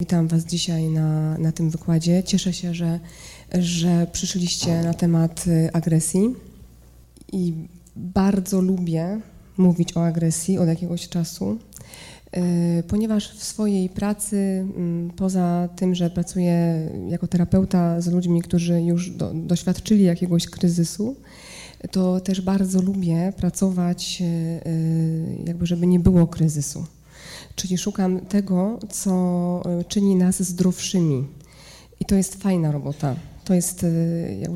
Witam Was dzisiaj na, na tym wykładzie. Cieszę się, że, że przyszliście na temat y, agresji i bardzo lubię mówić o agresji od jakiegoś czasu, y, ponieważ w swojej pracy, mm, poza tym, że pracuję jako terapeuta z ludźmi, którzy już do, doświadczyli jakiegoś kryzysu, to też bardzo lubię pracować, y, jakby żeby nie było kryzysu Czyli szukam tego, co e, czyni nas zdrowszymi. I to jest fajna robota. To jest e,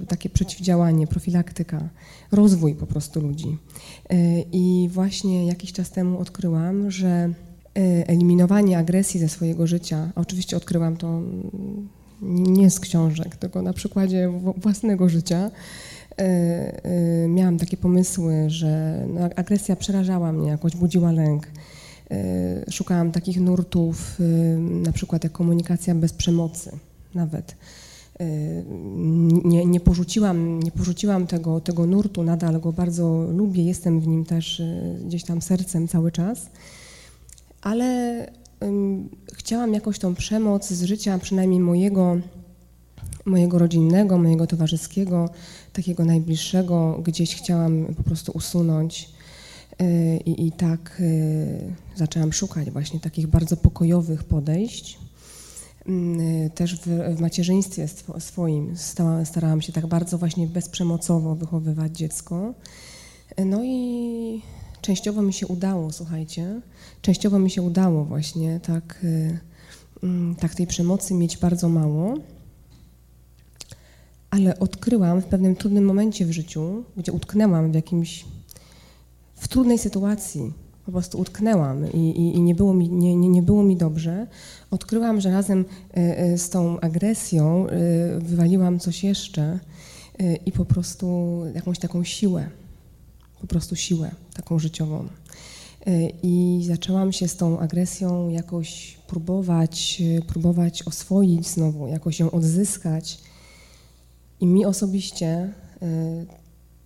takie przeciwdziałanie, profilaktyka, rozwój po prostu ludzi. E, I właśnie jakiś czas temu odkryłam, że eliminowanie agresji ze swojego życia, a oczywiście odkryłam to mm, nie z książek, tylko na przykładzie własnego życia, miałam takie pomysły, że no, agresja przerażała mnie, jakoś budziła lęk. Y, szukałam takich nurtów, y, na przykład jak komunikacja bez przemocy nawet. Y, nie, nie, porzuciłam, nie porzuciłam tego, tego nurtu, nadal go bardzo lubię, jestem w nim też gdzieś tam sercem cały czas, ale chciałam jakoś tą przemoc z życia, przynajmniej mojego, mojego rodzinnego, mojego towarzyskiego, takiego najbliższego, gdzieś chciałam po prostu usunąć. E, I, I, tak e, zaczęłam szukać właśnie takich bardzo pokojowych podejść. Mm, e, też w, w macierzyństwie swoim starałam się tak bardzo właśnie bezprzemocowo wychowywać dziecko. No i częściowo mi się udało, słuchajcie, częściowo mi się udało właśnie tak, mm, tak tej przemocy mieć bardzo mało. Ale odkryłam w pewnym trudnym momencie w życiu, gdzie utknęłam w jakimś w trudnej sytuacji po prostu utknęłam i, i, i nie, było mi, nie, nie, nie, było mi dobrze, odkryłam, że razem e, e, z tą agresją e, wywaliłam coś jeszcze i po prostu jakąś taką siłę, po prostu siłę taką życiową. I zaczęłam się z tą agresją jakoś próbować, próbować oswoić znowu, jakoś ją odzyskać. I mi osobiście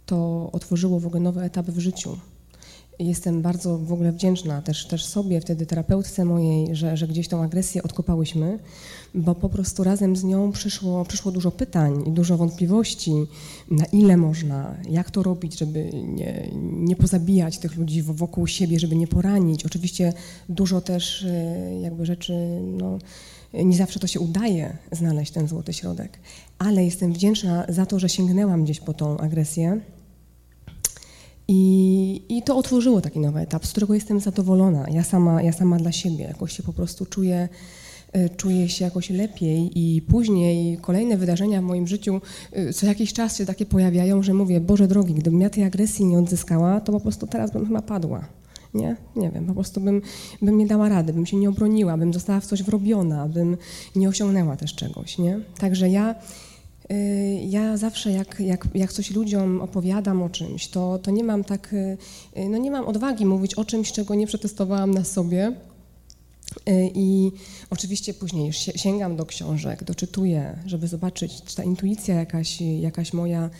to otworzyło w ogóle nowy etap w życiu Jestem bardzo w ogóle wdzięczna też, też sobie, wtedy terapeutce mojej, że, że gdzieś tą agresję odkopałyśmy, bo po prostu razem z nią przyszło, przyszło dużo pytań i dużo wątpliwości, na ile można, jak to robić, żeby nie, nie pozabijać tych ludzi wokół siebie, żeby nie poranić. Oczywiście dużo też e, jakby rzeczy, no, nie zawsze to się udaje znaleźć ten złoty środek, ale jestem wdzięczna za to, że sięgnęłam gdzieś po tą agresję i, I to otworzyło taki nowy etap, z którego jestem zadowolona. Ja sama, ja sama dla siebie jakoś się po prostu czuję, e, czuję się jakoś lepiej i później kolejne wydarzenia w moim życiu e, co jakiś czas się takie pojawiają, że mówię, Boże drogi, gdybym ja tej agresji nie odzyskała, to po prostu teraz bym chyba padła. Nie? Nie wiem, po prostu bym, bym nie dała rady, bym się nie obroniła, bym została w coś wrobiona, bym nie osiągnęła też czegoś, nie? Także ja ja zawsze, jak, jak, jak coś ludziom opowiadam o czymś, to, to nie mam tak, y, no nie mam odwagi mówić o czymś, czego nie przetestowałam na sobie. Y, I oczywiście później sięgam do książek, doczytuję, żeby zobaczyć, czy ta intuicja jakaś, jakaś moja,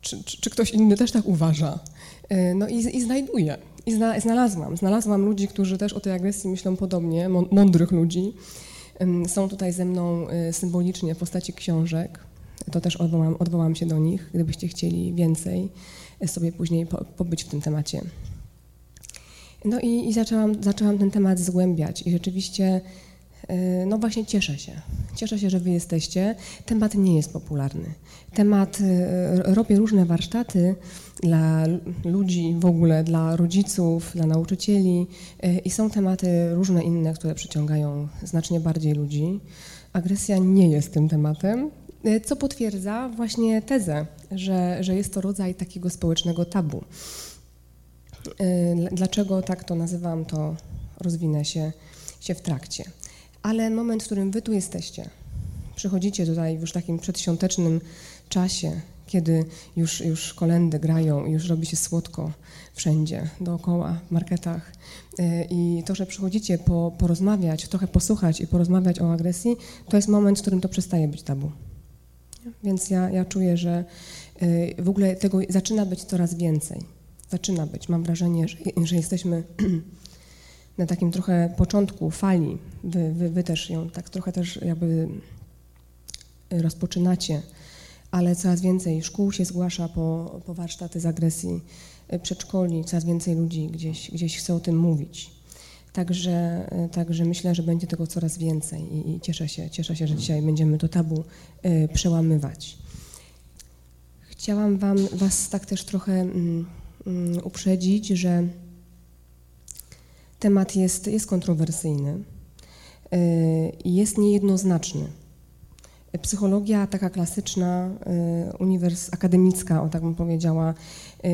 czy, czy, czy ktoś inny też tak uważa. No i, i znajduję. I zna, znalazłam. Znalazłam ludzi, którzy też o tej agresji myślą podobnie, mądrych ludzi. Są tutaj ze mną y, symbolicznie w postaci książek. To też odwołam, odwołam się do nich, gdybyście chcieli więcej y, sobie później po, pobyć w tym temacie. No i, i zaczęłam, zaczęłam ten temat zgłębiać i rzeczywiście no właśnie cieszę się. Cieszę się, że wy jesteście. Temat nie jest popularny. Temat, robię różne warsztaty dla ludzi w ogóle, dla rodziców, dla nauczycieli e, i są tematy różne inne, które przyciągają znacznie bardziej ludzi. Agresja nie jest tym tematem, e, co potwierdza właśnie tezę, że, że jest to rodzaj takiego społecznego tabu. E, dlaczego tak to nazywam, to rozwinę się, się w trakcie. Ale moment, w którym wy tu jesteście, przychodzicie tutaj w już takim przedświątecznym czasie, kiedy już, już kolendy grają, już robi się słodko wszędzie, dookoła, w marketach. E, I to, że przychodzicie po, porozmawiać, trochę posłuchać i porozmawiać o agresji, to jest moment, w którym to przestaje być tabu. Więc ja, ja czuję, że e, w ogóle tego zaczyna być coraz więcej. Zaczyna być. Mam wrażenie, że, że jesteśmy na takim trochę początku fali, wy, wy, wy też ją tak trochę też jakby rozpoczynacie, ale coraz więcej szkół się zgłasza po, po warsztaty z agresji, przedszkoli, coraz więcej ludzi gdzieś, gdzieś chce o tym mówić. Także, także myślę, że będzie tego coraz więcej i, i cieszę, się, cieszę się, że dzisiaj będziemy to tabu y, przełamywać. Chciałam wam, Was tak też trochę mm, mm, uprzedzić, że temat jest, jest kontrowersyjny y, jest niejednoznaczny. Psychologia taka klasyczna, y, uniwers akademicka, o tak bym powiedziała, y,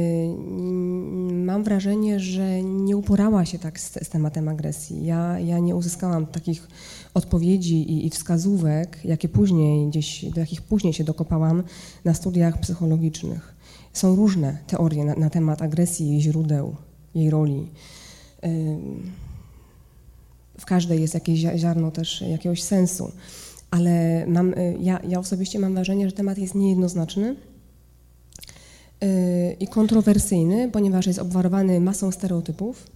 mam wrażenie, że nie uporała się tak z, z tematem agresji. Ja, ja nie uzyskałam takich odpowiedzi i, i, wskazówek, jakie później gdzieś, do jakich później się dokopałam na studiach psychologicznych. Są różne teorie na, na temat agresji, jej źródeł, jej roli. W każdej jest jakieś ziarno też jakiegoś sensu ale mam, y, ja, ja osobiście mam wrażenie, że temat jest niejednoznaczny y, i kontrowersyjny, ponieważ jest obwarowany masą stereotypów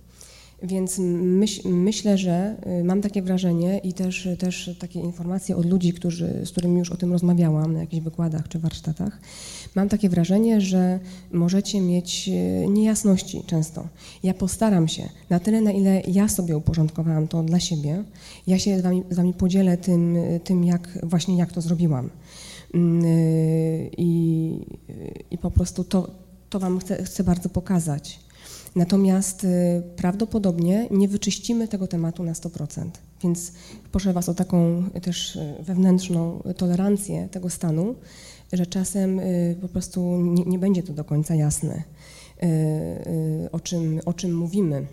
więc myśl, myślę, że y, mam takie wrażenie i też, też takie informacje od ludzi, którzy, z którymi już o tym rozmawiałam na jakichś wykładach czy warsztatach, mam takie wrażenie, że możecie mieć y, niejasności często. Ja postaram się na tyle, na ile ja sobie uporządkowałam to dla siebie, ja się z wami, z wami podzielę tym, tym jak, właśnie jak to zrobiłam. Mm, y, I, i po prostu to, to wam chcę, chcę bardzo pokazać. Natomiast y, prawdopodobnie nie wyczyścimy tego tematu na 100%. Więc proszę Was o taką też y, wewnętrzną tolerancję tego stanu, że czasem y, po prostu nie, nie będzie to do końca jasne, o czym, o czym mówimy.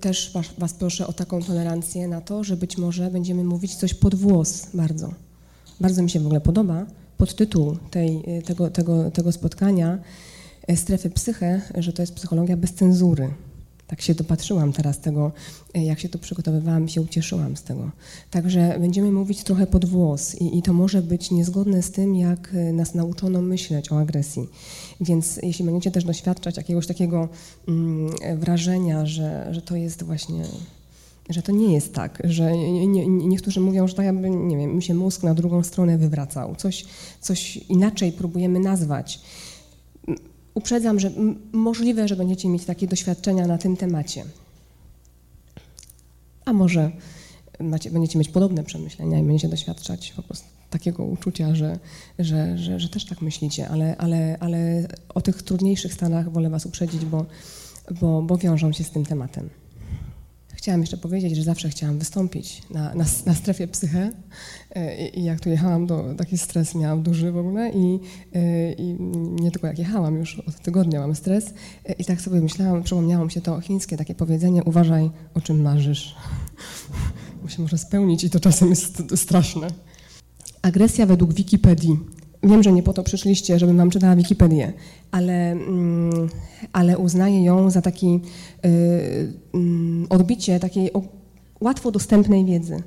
Też was, was, proszę o taką tolerancję na to, że być może będziemy mówić coś pod włos bardzo. Bardzo mi się w ogóle podoba podtytuł tej, tego, tego, tego spotkania strefy psychę, że to jest psychologia bez cenzury. Tak się dopatrzyłam teraz tego, e, jak się to przygotowywałam, się ucieszyłam z tego. Także będziemy mówić trochę pod włos i, i to może być niezgodne z tym, jak e, nas nauczono myśleć o agresji. Więc jeśli będziecie też doświadczać jakiegoś takiego mm, wrażenia, że, że to jest właśnie że to nie jest tak, że nie, nie, niektórzy mówią, że tak jakby, nie wiem, mi się mózg na drugą stronę wywracał. Coś, coś inaczej próbujemy nazwać uprzedzam, że możliwe, że będziecie mieć takie doświadczenia na tym temacie. A może macie, będziecie mieć podobne przemyślenia i będziecie doświadczać po prostu takiego uczucia, że, że, że, że też tak myślicie, ale, ale, ale o tych trudniejszych stanach wolę Was uprzedzić, bo, bo, bo wiążą się z tym tematem. Chciałam jeszcze powiedzieć, że zawsze chciałam wystąpić na, na, na strefie psyche e, I, i, jak tu jechałam, to taki stres miałam duży w ogóle i, e, i, nie tylko jak jechałam, już od tygodnia mam stres e, i tak sobie myślałam, przypomniało mi się to chińskie takie powiedzenie, uważaj o czym marzysz, bo się może spełnić i to czasem jest straszne. Agresja według Wikipedii. Wiem, że nie po to przyszliście, żebym wam czytała Wikipedię, ale, mm, ale uznaję ją za taki y, mm, odbicie takiej łatwo dostępnej wiedzy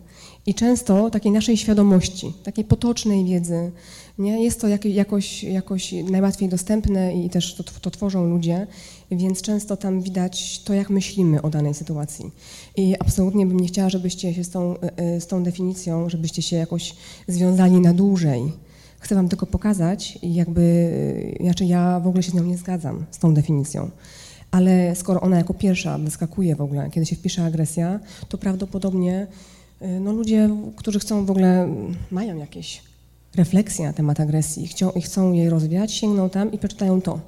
i często takiej naszej świadomości, takiej potocznej wiedzy. Nie? Jest to jakoś, jakoś najłatwiej dostępne i też to, to tworzą ludzie, więc często tam widać to, jak myślimy o danej sytuacji. I absolutnie bym nie chciała, żebyście się z tą, y, y, z tą definicją, żebyście się jakoś związali na dłużej Chcę Wam tylko pokazać, jakby, znaczy ja w ogóle się z nią nie zgadzam, z tą definicją. Ale skoro ona jako pierwsza wyskakuje w ogóle, kiedy się wpisze agresja, to prawdopodobnie y, no, ludzie, którzy chcą w ogóle, mają jakieś refleksje na temat agresji chcą, i chcą jej rozwijać, sięgną tam i przeczytają to.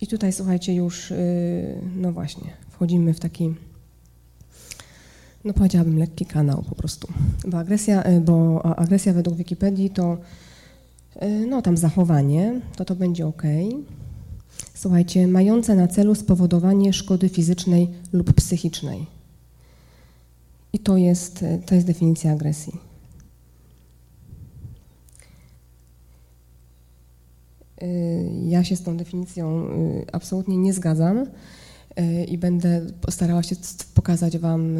I tutaj, słuchajcie, już, y, no właśnie, wchodzimy w taki, no powiedziałabym, lekki kanał po prostu. Bo agresja, bo agresja według Wikipedii to E, no tam zachowanie, to to będzie ok. Słuchajcie, mające na celu spowodowanie szkody fizycznej lub psychicznej. I to jest, e, to jest definicja agresji. E, ja się z tą definicją absolutnie nie zgadzam i będę starała się pokazać Wam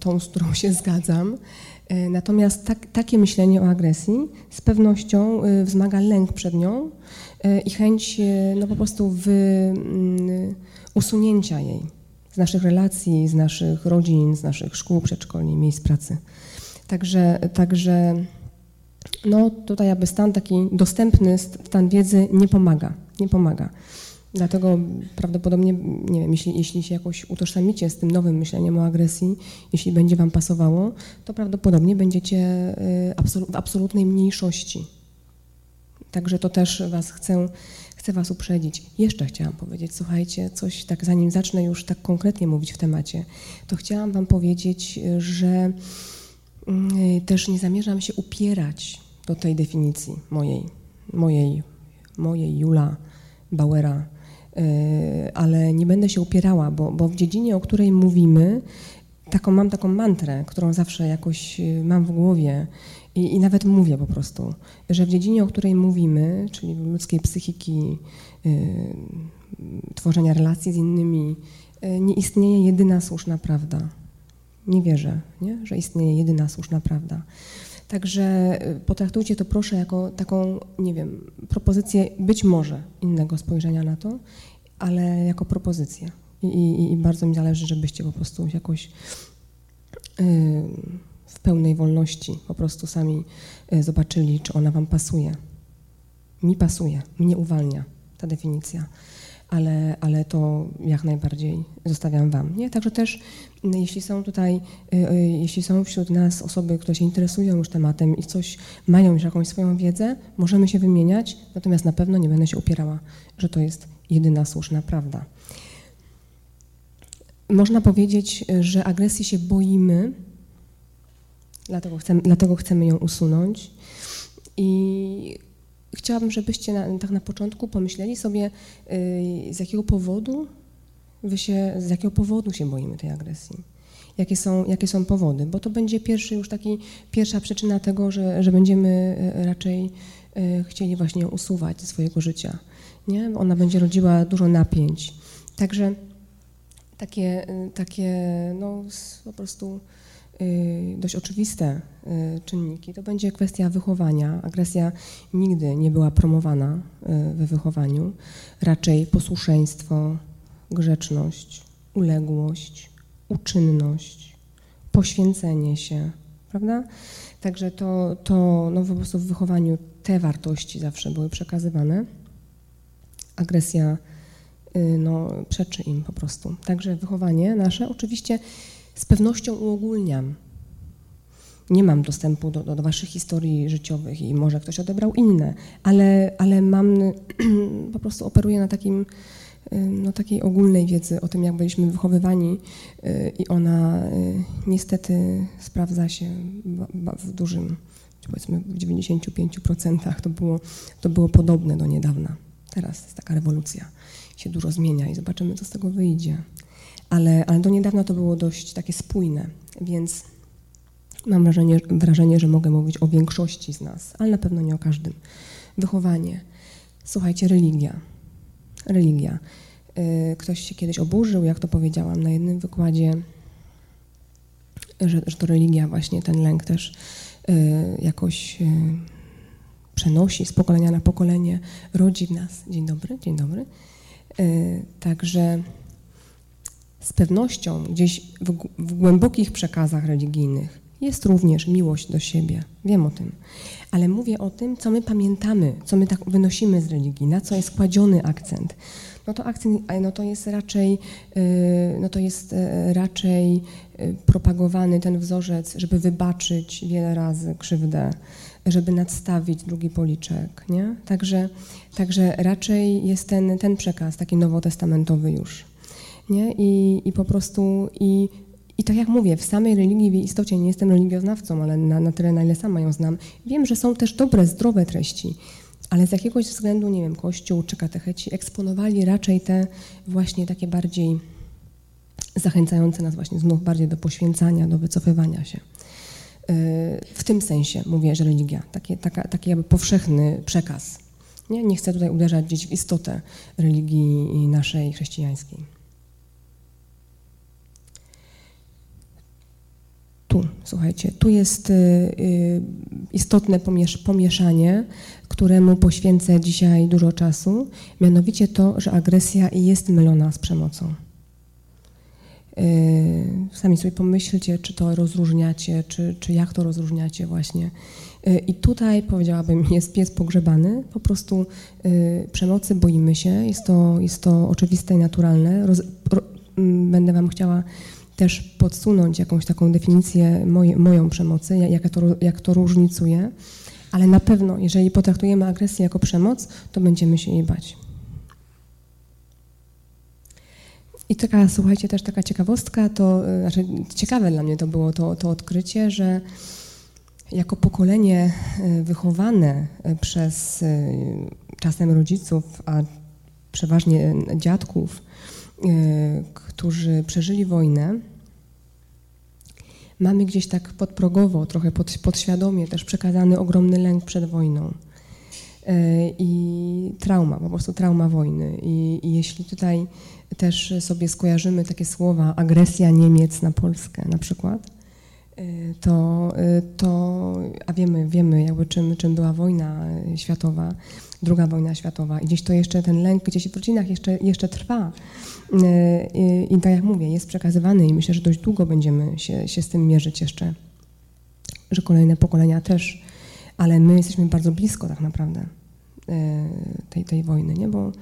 tą, z którą się zgadzam. E, natomiast tak, takie myślenie o agresji z pewnością e, wzmaga lęk przed nią e, i chęć no po prostu mm, usunięcia jej. z naszych relacji, z naszych rodzin, z naszych szkół, przedszkoli, miejsc pracy. Także, także no tutaj aby stan taki dostępny stan wiedzy nie pomaga, nie pomaga. Dlatego prawdopodobnie, nie wiem, jeśli, jeśli się jakoś utożsamicie z tym nowym myśleniem o agresji, jeśli będzie Wam pasowało, to prawdopodobnie będziecie y, w absolutnej mniejszości. Także to też Was chcę, chcę Was uprzedzić. Jeszcze chciałam powiedzieć, słuchajcie, coś tak, zanim zacznę już tak konkretnie mówić w temacie, to chciałam Wam powiedzieć, że y, też nie zamierzam się upierać do tej definicji mojej, mojej, mojej Jula Bauera, ale nie będę się upierała, bo, bo w dziedzinie, o której mówimy, taką, mam taką mantrę, którą zawsze jakoś y, mam w głowie i, i, nawet mówię po prostu, że w dziedzinie, o której mówimy, czyli ludzkiej psychiki, y, tworzenia relacji z innymi, nie istnieje jedyna słuszna prawda. Nie wierzę, nie? że istnieje jedyna słuszna prawda. Także y, potraktujcie to proszę jako taką, nie wiem, propozycję być może innego spojrzenia na to, ale jako propozycję. I, i, i bardzo mi zależy, żebyście po prostu jakoś yy, w pełnej wolności po prostu sami yy, zobaczyli, czy ona Wam pasuje. Mi pasuje, mnie uwalnia ta definicja ale, ale to jak najbardziej zostawiam Wam. Nie? Także też, mm, jeśli są tutaj, y, y, jeśli są wśród nas osoby, które się interesują już tematem i coś mają już jakąś swoją wiedzę, możemy się wymieniać, natomiast na pewno nie będę się upierała, że to jest jedyna słuszna prawda. Można powiedzieć, że agresji się boimy, dlatego chcemy, dlatego chcemy ją usunąć. I chciałabym, żebyście na, tak na początku pomyśleli sobie, yy, z jakiego powodu wy się, z jakiego powodu się boimy tej agresji. Jakie są, jakie są powody, bo to będzie pierwszy już taki, pierwsza przyczyna tego, że, że będziemy y, raczej y, chcieli właśnie usuwać ze swojego życia. Nie? Ona będzie rodziła dużo napięć. Także takie, y, takie no, po prostu Y, dość oczywiste y, czynniki, to będzie kwestia wychowania. Agresja nigdy nie była promowana y, we wychowaniu, raczej posłuszeństwo, grzeczność, uległość, uczynność, poświęcenie się, prawda? Także to, to no po prostu w wychowaniu te wartości zawsze były przekazywane. Agresja no, przeczy im po prostu. Także wychowanie nasze oczywiście z pewnością uogólniam. Nie mam dostępu do, do, do, waszych historii życiowych i może ktoś odebrał inne, ale, ale mam, po prostu operuję na takim, no, takiej ogólnej wiedzy o tym, jak byliśmy wychowywani y, i ona y, niestety sprawdza się w dużym, powiedzmy w 95% to było, to było podobne do niedawna. Teraz jest taka rewolucja, się dużo zmienia i zobaczymy, co z tego wyjdzie ale, ale do niedawna to było dość takie spójne, więc mam wrażenie, wrażenie, że mogę mówić o większości z nas, ale na pewno nie o każdym. Wychowanie. Słuchajcie, religia. Religia. Y, ktoś się kiedyś oburzył, jak to powiedziałam na jednym wykładzie, że, że to religia właśnie ten lęk też y, jakoś y, przenosi z pokolenia na pokolenie, rodzi w nas. Dzień dobry, dzień dobry. Także z pewnością gdzieś w, w, głębokich przekazach religijnych jest również miłość do siebie. Wiem o tym. Ale mówię o tym, co my pamiętamy, co my tak wynosimy z religii, na co jest kładziony akcent. No to akcent, no to jest raczej, y, no to jest y, raczej y, propagowany ten wzorzec, żeby wybaczyć wiele razy krzywdę, żeby nadstawić drugi policzek, nie? Także, także raczej jest ten, ten przekaz taki nowotestamentowy już nie? I, i po prostu i, i tak jak mówię, w samej religii w istocie nie jestem religioznawcą, ale na, na tyle, na ile sama ją znam, wiem, że są też dobre, zdrowe treści, ale z jakiegoś względu, nie wiem, Kościół czy katecheci eksponowali raczej te właśnie takie bardziej zachęcające nas właśnie znów bardziej do poświęcania, do wycofywania się. Yy, w tym sensie mówię, że religia, taki, taka, taki jakby powszechny przekaz. Nie? nie chcę tutaj uderzać gdzieś w istotę religii naszej chrześcijańskiej. Tu, słuchajcie, tu jest y, y, istotne pomieszanie, któremu poświęcę dzisiaj dużo czasu, mianowicie to, że agresja jest mylona z przemocą. Sami sobie pomyślcie, czy to rozróżniacie, czy, czy jak to rozróżniacie właśnie. I tutaj powiedziałabym, jest pies pogrzebany, po prostu przemocy boimy się, jest to, jest to oczywiste i naturalne. Roz, ro, będę Wam chciała też podsunąć jakąś taką definicję moje, moją przemocy, jak to, jak to różnicuje, ale na pewno, jeżeli potraktujemy agresję jako przemoc, to będziemy się jej bać. I taka, słuchajcie, też taka ciekawostka, to znaczy ciekawe dla mnie to było to, to odkrycie, że jako pokolenie e, wychowane e, przez czasem rodziców, a przeważnie dziadków, którzy przeżyli wojnę, mamy gdzieś tak podprogowo, trochę pod, podświadomie też przekazany ogromny lęk przed wojną i trauma, po prostu trauma wojny. I, I, jeśli tutaj też sobie skojarzymy takie słowa agresja Niemiec na Polskę na przykład, Y, to, y, to a wiemy, wiemy jakby czym, czym była wojna światowa, druga wojna światowa i gdzieś to jeszcze ten lęk gdzieś w rodzinach jeszcze, jeszcze trwa. Y, I, I tak jak mówię, jest przekazywany i myślę, że dość długo będziemy się, się z tym mierzyć jeszcze, że kolejne pokolenia też, ale my jesteśmy bardzo blisko tak naprawdę tej, tej wojny, nie? bo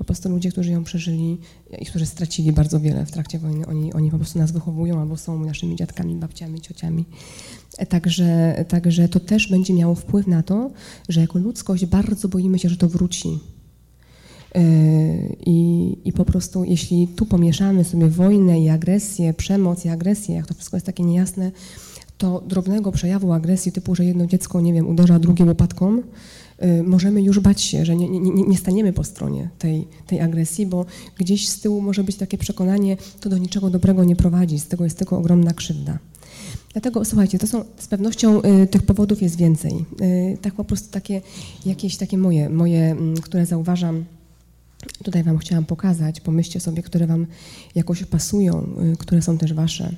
po prostu ludzie, którzy ją przeżyli i którzy stracili bardzo wiele w trakcie wojny, oni, oni po prostu nas wychowują albo są naszymi dziadkami, babciami, ciociami. E, także, także to też będzie miało wpływ na to, że jako ludzkość bardzo boimy się, że to wróci. E, I, I po prostu, jeśli tu pomieszamy sobie wojnę i agresję, przemoc i agresję, jak to wszystko jest takie niejasne, to drobnego przejawu agresji, typu, że jedno dziecko, nie wiem, uderza drugie łopatką, Y, możemy już bać się, że nie, nie, nie, staniemy po stronie tej, tej agresji, bo gdzieś z tyłu może być takie przekonanie, to do niczego dobrego nie prowadzi, z tego jest tylko ogromna krzywda. Dlatego słuchajcie, to są z pewnością y, tych powodów jest więcej. Y, tak po prostu takie jakieś takie moje, moje, mm, które zauważam, tutaj Wam chciałam pokazać, pomyślcie sobie, które Wam jakoś pasują, y, które są też Wasze.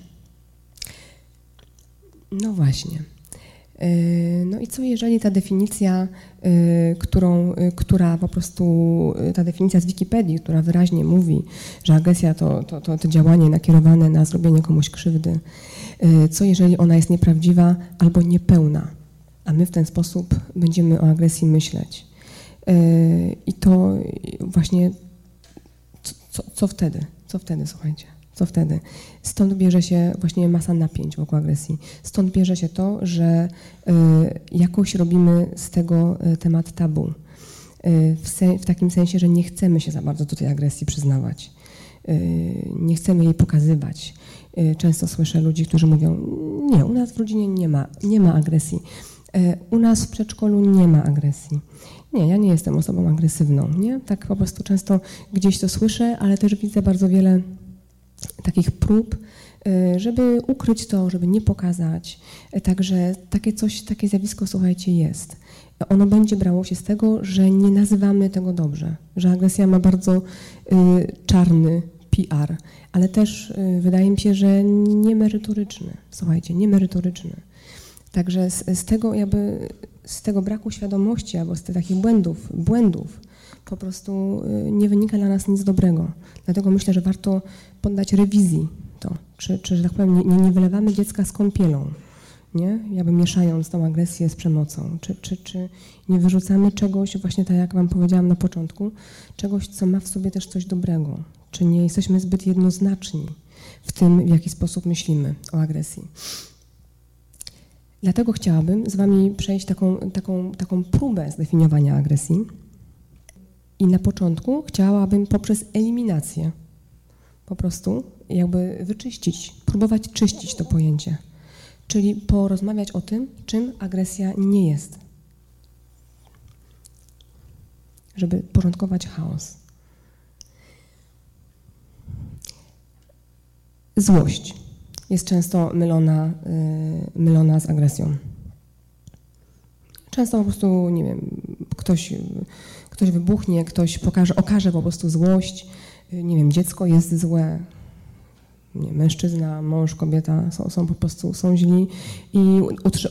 No właśnie. Y, no i co jeżeli ta definicja, y, którą, która po prostu, ta definicja z Wikipedii, która wyraźnie mówi, że agresja to, to, to, to działanie nakierowane na zrobienie komuś krzywdy, co jeżeli ona jest nieprawdziwa albo niepełna, a my w ten sposób będziemy o agresji myśleć. I to właśnie, co, co wtedy? Co wtedy, słuchajcie? Co wtedy? Stąd bierze się właśnie masa napięć wokół agresji. Stąd bierze się to, że y, jakoś robimy z tego y, temat tabu. W, se, w, takim sensie, że nie chcemy się za bardzo do tej agresji przyznawać. Nie chcemy jej pokazywać. Często słyszę ludzi, którzy mówią: Nie, u nas w rodzinie nie ma, nie ma agresji. U nas w przedszkolu nie ma agresji. Nie, ja nie jestem osobą agresywną. Nie? Tak po prostu często gdzieś to słyszę, ale też widzę bardzo wiele takich prób, y, żeby ukryć to, żeby nie pokazać. Także takie coś, takie zjawisko, słuchajcie, jest. Ono będzie brało się z tego, że nie nazywamy tego dobrze, że agresja ma bardzo y, czarny PR, ale też y, wydaje mi się, że niemerytoryczny. Słuchajcie, niemerytoryczny. Także z, z, tego jakby, z tego braku świadomości albo z tych takich błędów, błędów po prostu nie wynika dla nas nic dobrego. Dlatego myślę, że warto poddać rewizji to, czy, czy że tak powiem, nie, nie wylewamy dziecka z kąpielą, nie? Jakby mieszając tą agresję z przemocą, czy, czy, czy nie wyrzucamy czegoś, właśnie tak jak Wam powiedziałam na początku, czegoś, co ma w sobie też coś dobrego, czy nie jesteśmy zbyt jednoznaczni w tym, w jaki sposób myślimy o agresji. Dlatego chciałabym z Wami przejść taką, taką, taką próbę zdefiniowania agresji. I na początku chciałabym poprzez eliminację po prostu jakby wyczyścić, próbować czyścić to pojęcie. Czyli porozmawiać o tym, czym agresja nie jest. Żeby porządkować chaos. Złość jest często mylona, yy, mylona z agresją. Często po prostu, nie wiem, ktoś, ktoś wybuchnie, ktoś pokaże, okaże po prostu złość, nie wiem, dziecko jest złe, nie, mężczyzna, mąż, kobieta są, są po prostu są źli i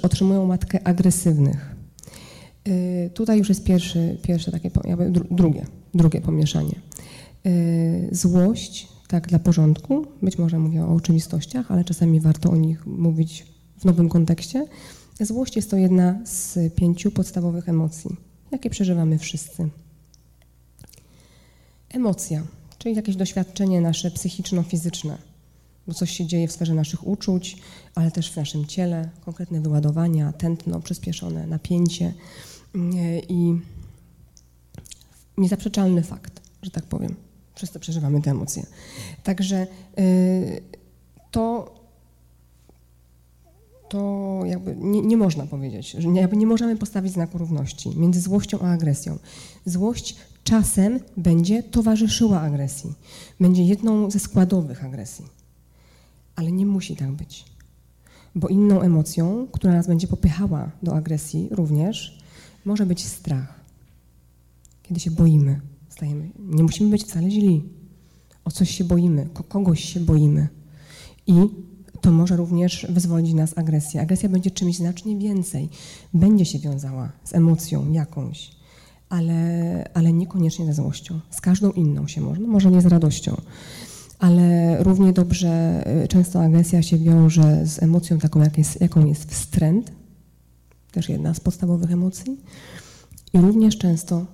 otrzymują matkę agresywnych. Y, tutaj już jest pierwszy, pierwsze takie, jakby drugie, drugie pomieszanie. Y, złość tak dla porządku. Być może mówię o oczywistościach, ale czasami warto o nich mówić w nowym kontekście. Złość jest to jedna z pięciu podstawowych emocji, jakie przeżywamy wszyscy. Emocja, czyli jakieś doświadczenie nasze psychiczno-fizyczne, bo coś się dzieje w sferze naszych uczuć, ale też w naszym ciele, konkretne wyładowania, tętno, przyspieszone napięcie i niezaprzeczalny fakt, że tak powiem. Przez to przeżywamy te emocje. Także y, to, to jakby nie, nie można powiedzieć, że jakby nie możemy postawić znaku równości między złością a agresją. Złość czasem będzie towarzyszyła agresji, będzie jedną ze składowych agresji, ale nie musi tak być. Bo inną emocją, która nas będzie popychała do agresji również, może być strach kiedy się boimy. Stajemy. Nie musimy być wcale źli. O coś się boimy, kogoś się boimy. I to może również wyzwolić nas agresję. Agresja będzie czymś znacznie więcej. Będzie się wiązała z emocją jakąś, ale, ale niekoniecznie ze złością. Z każdą inną się może, może nie z radością. Ale równie dobrze y, często agresja się wiąże z emocją taką, jak jest, jaką jest wstręt, też jedna z podstawowych emocji. I również często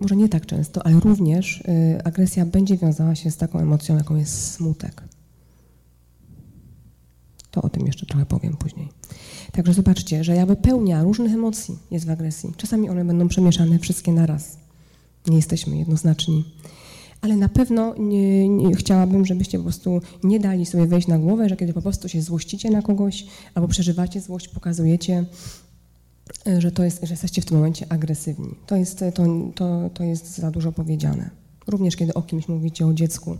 może nie tak często, ale również y, agresja będzie wiązała się z taką emocją, jaką jest smutek. To o tym jeszcze trochę powiem później. Także zobaczcie, że jakby pełnia różnych emocji jest w agresji. Czasami one będą przemieszane wszystkie naraz. Nie jesteśmy jednoznaczni. Ale na pewno nie, nie, chciałabym, żebyście po prostu nie dali sobie wejść na głowę, że kiedy po prostu się złościcie na kogoś albo przeżywacie złość, pokazujecie, że, to jest, że jesteście w tym momencie agresywni. To jest, to, to, to jest za dużo powiedziane. Również kiedy o kimś mówicie, o dziecku,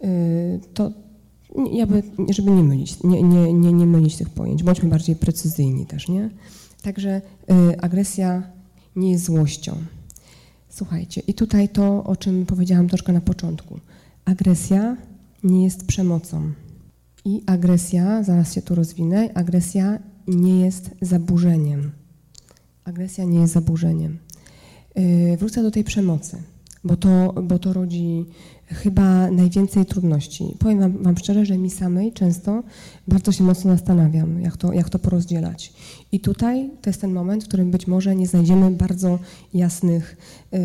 e, to żeby nie mylić, nie, nie, nie, nie mylić tych pojęć. Bądźmy bardziej precyzyjni też, nie? Także e, agresja nie jest złością. Słuchajcie, i tutaj to, o czym powiedziałam troszkę na początku. Agresja nie jest przemocą. I agresja, zaraz się tu rozwinę, agresja nie jest zaburzeniem agresja nie jest zaburzeniem. Yy, wrócę do tej przemocy, bo to, bo to rodzi chyba najwięcej trudności. Powiem wam, wam, szczerze, że mi samej często bardzo się mocno zastanawiam, jak to, jak to porozdzielać. I tutaj to jest ten moment, w którym być może nie znajdziemy bardzo jasnych yy,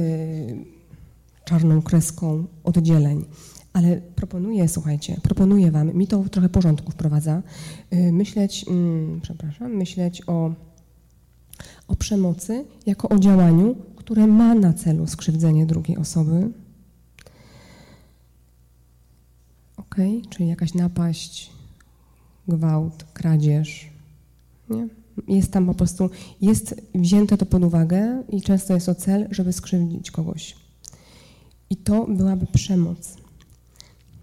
czarną kreską oddzieleń. Ale proponuję, słuchajcie, proponuję wam, mi to trochę porządku wprowadza, yy, myśleć, mm, przepraszam, myśleć o o przemocy jako o działaniu, które ma na celu skrzywdzenie drugiej osoby. Ok, czyli jakaś napaść, gwałt, kradzież. Nie? Jest tam po prostu, jest wzięte to pod uwagę i często jest to cel, żeby skrzywdzić kogoś. I to byłaby przemoc.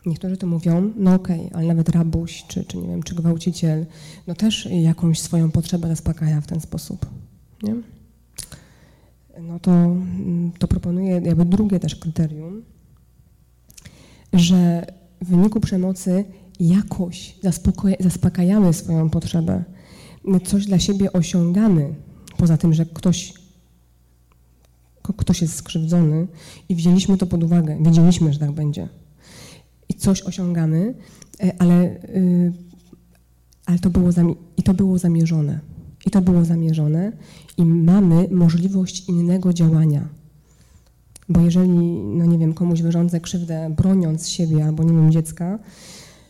Niektórzy to mówią, no okej, okay, ale nawet rabuś, czy, czy nie wiem, czy gwałciciel, no też jakąś swoją potrzebę zaspokaja w ten sposób nie? no to, mm, to proponuję jakby drugie też kryterium, że w wyniku przemocy jakoś zaspokajamy swoją potrzebę, coś dla siebie osiągamy, poza tym, że ktoś, ktoś jest skrzywdzony i wzięliśmy to pod uwagę, wiedzieliśmy, że tak będzie. I coś osiągamy, e, ale, y, ale to było, i to było zamierzone. I to było zamierzone i mamy możliwość innego działania. Bo jeżeli, no nie wiem, komuś wyrządzę krzywdę broniąc siebie albo, nie wiem, dziecka,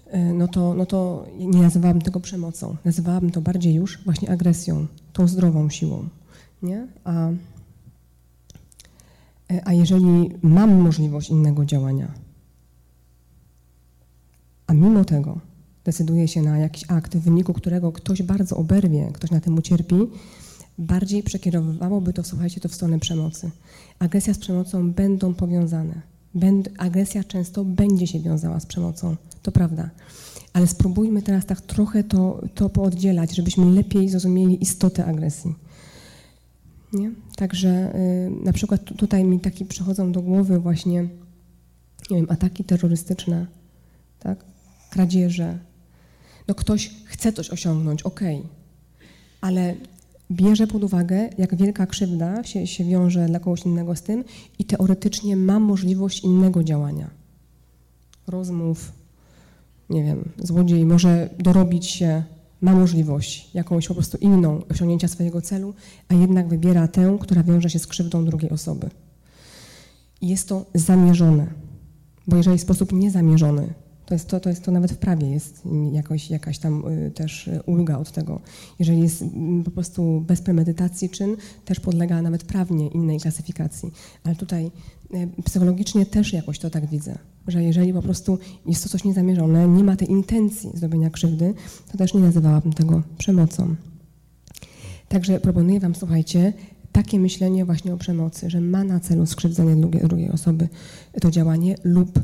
e, no to, no to nie nazywałabym tego przemocą. Nazywałabym to bardziej już właśnie agresją, tą zdrową siłą. Nie? A, e, a jeżeli mam możliwość innego działania, a mimo tego decyduje się na jakiś akt, w wyniku którego ktoś bardzo oberwie, ktoś na tym ucierpi, bardziej przekierowywałoby to, słuchajcie, to w stronę przemocy. Agresja z przemocą będą powiązane. Będ, agresja często będzie się wiązała z przemocą, to prawda. Ale spróbujmy teraz tak trochę to, to pooddzielać, żebyśmy lepiej zrozumieli istotę agresji. Nie? Także y, na przykład tutaj mi takie przychodzą do głowy właśnie, nie wiem, ataki terrorystyczne, tak? kradzieże, no ktoś chce coś osiągnąć, okej, okay. ale bierze pod uwagę, jak wielka krzywda się, się wiąże dla kogoś innego z tym i teoretycznie ma możliwość innego działania. rozmów, nie wiem, złodziej może dorobić się, ma możliwość jakąś po prostu inną osiągnięcia swojego celu, a jednak wybiera tę, która wiąże się z krzywdą drugiej osoby. I jest to zamierzone, bo jeżeli w sposób niezamierzony to jest to, to jest to nawet w prawie jest jakoś, jakaś tam y, też y, ulga od tego. Jeżeli jest mm, po prostu bez premedytacji czyn, też podlega nawet prawnie innej klasyfikacji. Ale tutaj y, psychologicznie też jakoś to tak widzę, że jeżeli po prostu jest to coś niezamierzone, nie ma tej intencji zrobienia krzywdy, to też nie nazywałabym tego przemocą. Także proponuję Wam, słuchajcie, takie myślenie właśnie o przemocy, że ma na celu skrzywdzenie drugiej, drugiej osoby to działanie lub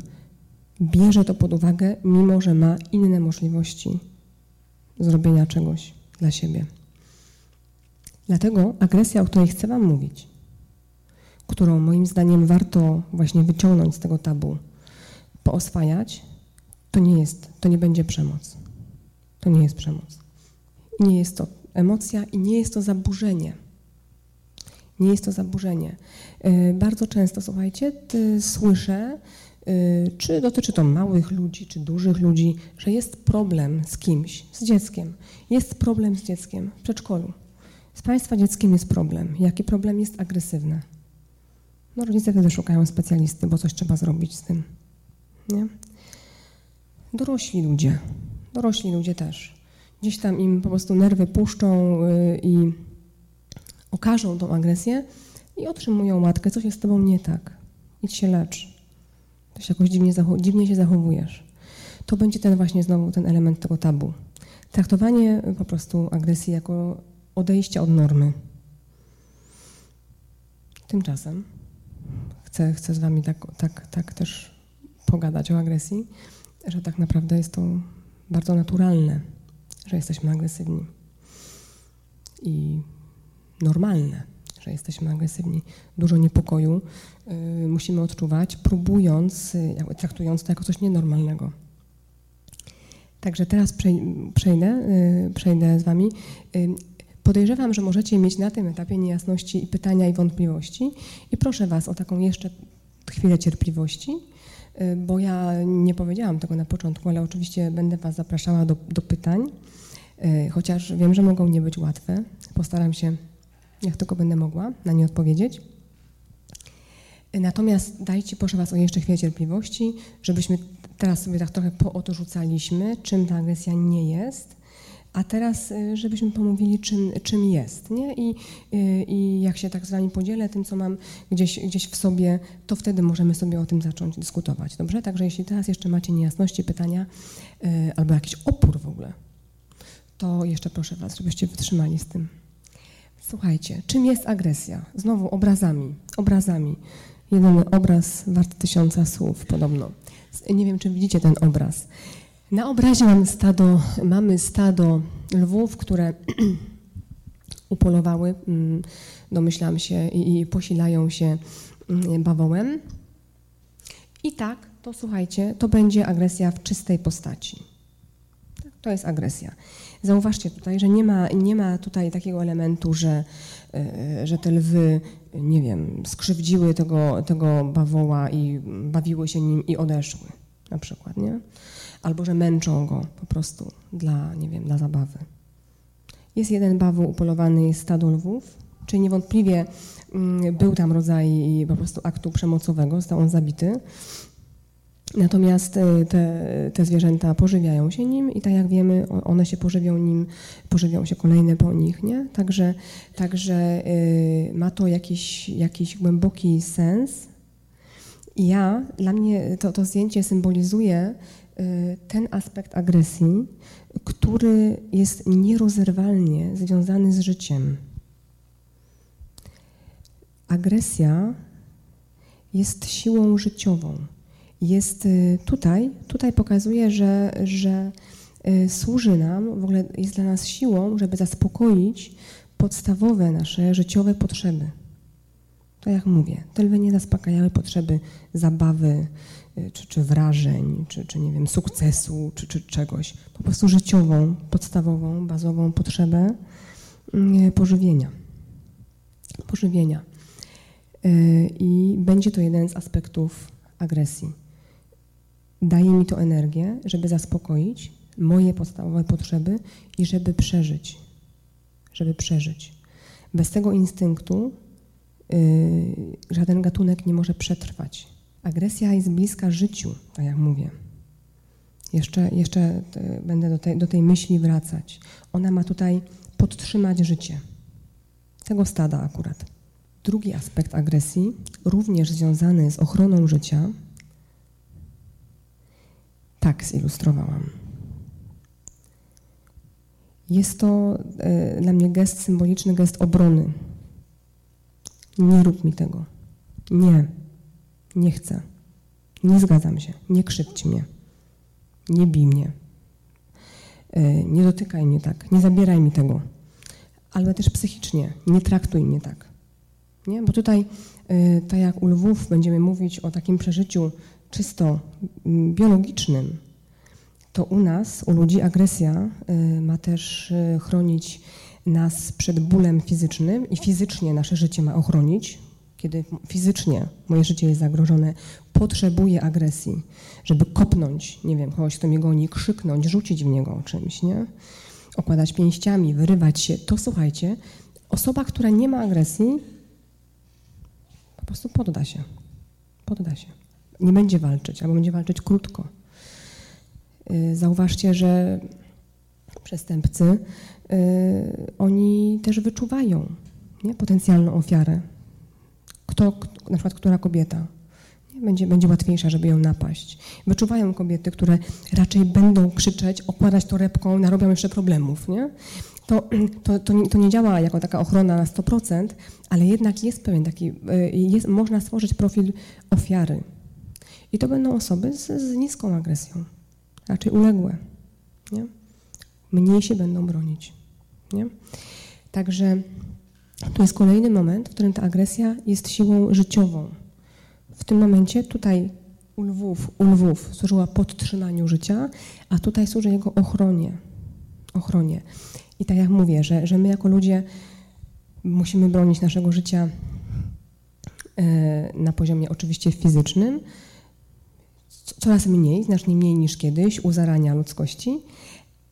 bierze to pod uwagę, mimo że ma inne możliwości zrobienia czegoś dla siebie. Dlatego agresja, o której chcę Wam mówić, którą moim zdaniem warto właśnie wyciągnąć z tego tabu, pooswajać, to nie jest, to nie będzie przemoc. To nie jest przemoc. Nie jest to emocja i nie jest to zaburzenie. Nie jest to zaburzenie. Yy, bardzo często, słuchajcie, słyszę, Y, czy dotyczy to małych ludzi, czy dużych ludzi, że jest problem z kimś, z dzieckiem. Jest problem z dzieckiem w przedszkolu. Z Państwa dzieckiem jest problem. Jaki problem jest agresywny? No rodzice wtedy szukają specjalisty, bo coś trzeba zrobić z tym. Nie? Dorośli ludzie, dorośli ludzie też. Gdzieś tam im po prostu nerwy puszczą yy, i okażą tą agresję i otrzymują łatkę, coś jest z tobą nie tak. Idź się lecz się jakoś dziwnie, dziwnie się zachowujesz. To będzie ten właśnie znowu ten element tego tabu. Traktowanie po prostu agresji jako odejście od normy. Tymczasem chcę, chcę z Wami tak, tak, tak też pogadać o agresji, że tak naprawdę jest to bardzo naturalne, że jesteśmy agresywni i normalne że jesteśmy agresywni. Dużo niepokoju y, musimy odczuwać, próbując, y, traktując to jako coś nienormalnego. Także teraz przejdę, y, przejdę z Wami. Podejrzewam, że możecie mieć na tym etapie niejasności i pytania i wątpliwości i proszę Was o taką jeszcze chwilę cierpliwości, bo ja nie powiedziałam tego na początku, ale oczywiście będę Was zapraszała do, do pytań, chociaż wiem, że mogą nie być łatwe. Postaram się jak tylko będę mogła na nie odpowiedzieć. Natomiast dajcie proszę Was o jeszcze chwilę cierpliwości, żebyśmy teraz sobie tak trochę poodrzucaliśmy, czym ta agresja nie jest, a teraz y, żebyśmy pomówili, czym, czym jest. Nie? I, y, I jak się tak z Wami podzielę tym, co mam gdzieś, gdzieś w sobie, to wtedy możemy sobie o tym zacząć dyskutować. Dobrze? Także jeśli teraz jeszcze macie niejasności, pytania y, albo jakiś opór w ogóle, to jeszcze proszę Was, żebyście wytrzymali z tym. Słuchajcie, czym jest agresja? Znowu obrazami, obrazami. Jeden obraz wart tysiąca słów podobno. Nie wiem, czy widzicie ten obraz. Na obrazie mamy stado, mamy stado lwów, które upolowały, mm, domyślam się, i posilają się mm, bawołem. I tak, to słuchajcie, to będzie agresja w czystej postaci. To jest agresja. Zauważcie tutaj, że nie ma, nie ma tutaj takiego elementu, że, e, że te lwy, nie wiem, skrzywdziły tego, tego bawoła i bawiły się nim i odeszły, na przykład, nie? Albo że męczą go po prostu dla, nie wiem, dla zabawy. Jest jeden bawoł upolowany, jest stado lwów, czyli niewątpliwie mm, był tam rodzaj po prostu aktu przemocowego, został on zabity. Natomiast e, te, te, zwierzęta pożywiają się nim i tak jak wiemy, one się pożywią nim, pożywią się kolejne po nich, nie? Także, także y, ma to jakiś, jakiś głęboki sens. I ja, dla mnie to, to zdjęcie symbolizuje y, ten aspekt agresji, który jest nierozerwalnie związany z życiem. Agresja jest siłą życiową jest y, tutaj, tutaj pokazuje, że, że y, służy nam, w ogóle jest dla nas siłą, żeby zaspokoić podstawowe nasze życiowe potrzeby. To jak mówię, te lwy nie zaspokajały potrzeby zabawy, y, czy, czy wrażeń, czy, czy nie wiem, sukcesu, czy, czy czegoś. Po prostu życiową, podstawową, bazową potrzebę pożywienia. Pożywienia. I będzie to jeden z aspektów agresji daje mi to energię, żeby zaspokoić moje podstawowe potrzeby i żeby przeżyć. Żeby przeżyć. Bez tego instynktu yy, żaden gatunek nie może przetrwać. Agresja jest bliska życiu, tak jak mówię. Jeszcze, jeszcze będę do tej, do tej myśli wracać. Ona ma tutaj podtrzymać życie. Tego stada akurat. Drugi aspekt agresji, również związany z ochroną życia, tak zilustrowałam. Jest to e, dla mnie gest symboliczny, gest obrony. Nie rób mi tego. Nie. Nie chcę. Nie zgadzam się. Nie krzywdź mnie. Nie bij mnie. E, nie dotykaj mnie tak. Nie zabieraj mi tego. Ale też psychicznie. Nie traktuj mnie tak. Nie? Bo tutaj, e, tak jak u lwów, będziemy mówić o takim przeżyciu czysto mm, biologicznym, to u nas, u ludzi, agresja y, ma też y, chronić nas przed bólem fizycznym i fizycznie nasze życie ma ochronić. Kiedy fizycznie moje życie jest zagrożone, potrzebuję agresji, żeby kopnąć, nie wiem, kogoś, kto mnie goni, krzyknąć, rzucić w niego czymś, nie? Okładać pięściami, wyrywać się. To słuchajcie, osoba, która nie ma agresji, po prostu podda się. Podda się. Nie będzie walczyć, albo będzie walczyć krótko. Y, zauważcie, że przestępcy, y, oni też wyczuwają nie? potencjalną ofiarę. Kto, na przykład która kobieta nie? Będzie, będzie łatwiejsza, żeby ją napaść. Wyczuwają kobiety, które raczej będą krzyczeć, okładać torebką, narobią jeszcze problemów. Nie? To, to, to, nie, to nie działa jako taka ochrona na 100%, ale jednak jest pewien taki, y, jest, można stworzyć profil ofiary. I to będą osoby z, z niską agresją raczej uległe. Nie? Mniej się będą bronić. Nie? Także to jest kolejny moment, w którym ta agresja jest siłą życiową. W tym momencie tutaj u lwów, u lwów służyła podtrzymaniu życia, a tutaj służy jego ochronie. ochronie. I tak jak mówię, że, że my jako ludzie musimy bronić naszego życia e, na poziomie oczywiście fizycznym, coraz mniej, znacznie mniej niż kiedyś, u zarania ludzkości,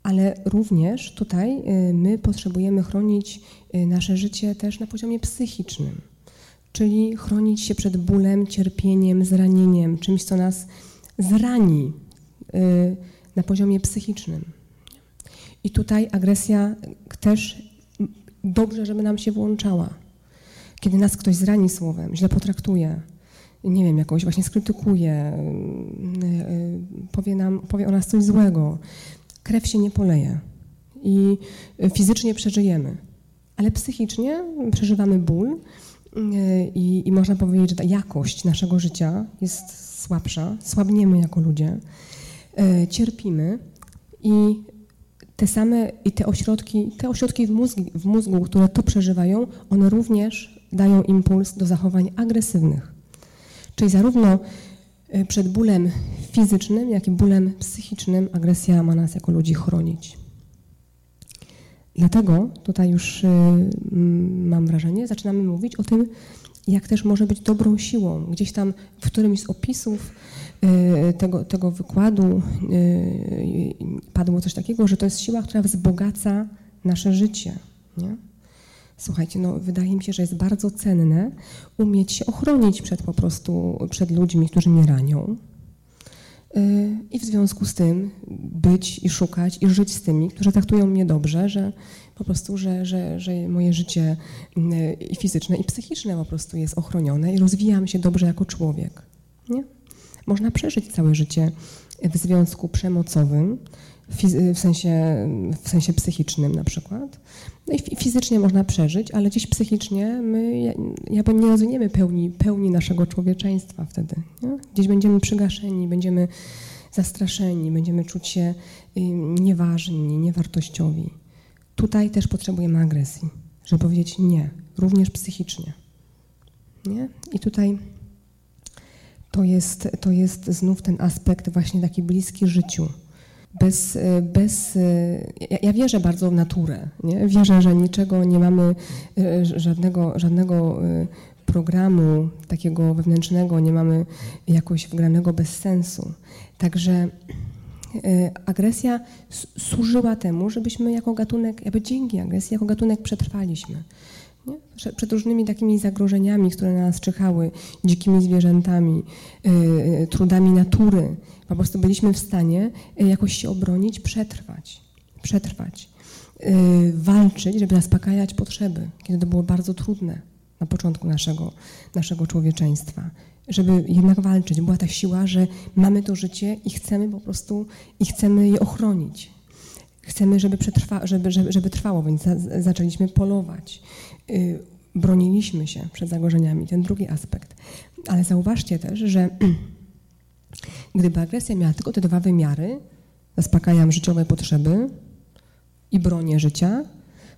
ale również tutaj y, my potrzebujemy chronić y, nasze życie też na poziomie psychicznym, czyli chronić się przed bólem, cierpieniem, zranieniem, czymś, co nas zrani y, na poziomie psychicznym. I tutaj agresja też dobrze, żeby nam się włączała. Kiedy nas ktoś zrani słowem, źle potraktuje, nie wiem, jakoś właśnie skrytykuje, powie, nam, powie o nas coś złego, krew się nie poleje i fizycznie przeżyjemy, ale psychicznie przeżywamy ból i, i można powiedzieć, że ta jakość naszego życia jest słabsza, słabniemy jako ludzie, cierpimy i te same i te ośrodki, te ośrodki w, mózgu, w mózgu, które to przeżywają, one również dają impuls do zachowań agresywnych. Czyli zarówno y, przed bólem fizycznym, jak i bólem psychicznym agresja ma nas jako ludzi chronić. Dlatego tutaj już y, mam wrażenie, zaczynamy mówić o tym, jak też może być dobrą siłą. Gdzieś tam w którymś z opisów y, tego, tego wykładu padło coś takiego, że to jest siła, która wzbogaca nasze życie. Nie? Słuchajcie, no wydaje mi się, że jest bardzo cenne umieć się ochronić przed po prostu, przed ludźmi, którzy mnie ranią. Y, I w związku z tym być i szukać i żyć z tymi, którzy traktują mnie dobrze, że po prostu, że, że, że moje życie y, i fizyczne, i psychiczne po prostu jest ochronione i rozwijam się dobrze jako człowiek. Nie? Można przeżyć całe życie w związku przemocowym, w sensie, w sensie psychicznym na przykład. No i fizycznie można przeżyć, ale gdzieś psychicznie my jakby nie rozumiemy pełni, pełni naszego człowieczeństwa wtedy. Nie? Gdzieś będziemy przygaszeni, będziemy zastraszeni, będziemy czuć się y, nieważni, niewartościowi. Tutaj też potrzebujemy agresji, żeby powiedzieć nie, również psychicznie. Nie? I tutaj to jest, to jest znów ten aspekt właśnie taki bliski życiu bez, e, bez e, ja, ja wierzę bardzo w naturę, nie? wierzę, że niczego nie mamy, e, żadnego, żadnego programu takiego wewnętrznego, nie mamy jakoś wgranego bez sensu. Także agresja służyła temu, żebyśmy jako gatunek, jakby dzięki agresji, jako gatunek przetrwaliśmy. Nie? Przed różnymi takimi zagrożeniami, które na nas czyhały, dzikimi zwierzętami, trudami natury, po prostu byliśmy w stanie jakoś się obronić, przetrwać. Przetrwać. Yy, walczyć, żeby zaspokajać potrzeby, kiedy to było bardzo trudne na początku naszego, naszego człowieczeństwa. Żeby jednak walczyć. Była ta siła, że mamy to życie i chcemy po prostu, i chcemy je ochronić. Chcemy, żeby, przetrwa, żeby, żeby, żeby trwało, więc za, zaczęliśmy polować. Yy, broniliśmy się przed zagrożeniami. Ten drugi aspekt. Ale zauważcie też, że gdyby agresja miała tylko te dwa wymiary, zaspokajam życiowe potrzeby i bronię życia,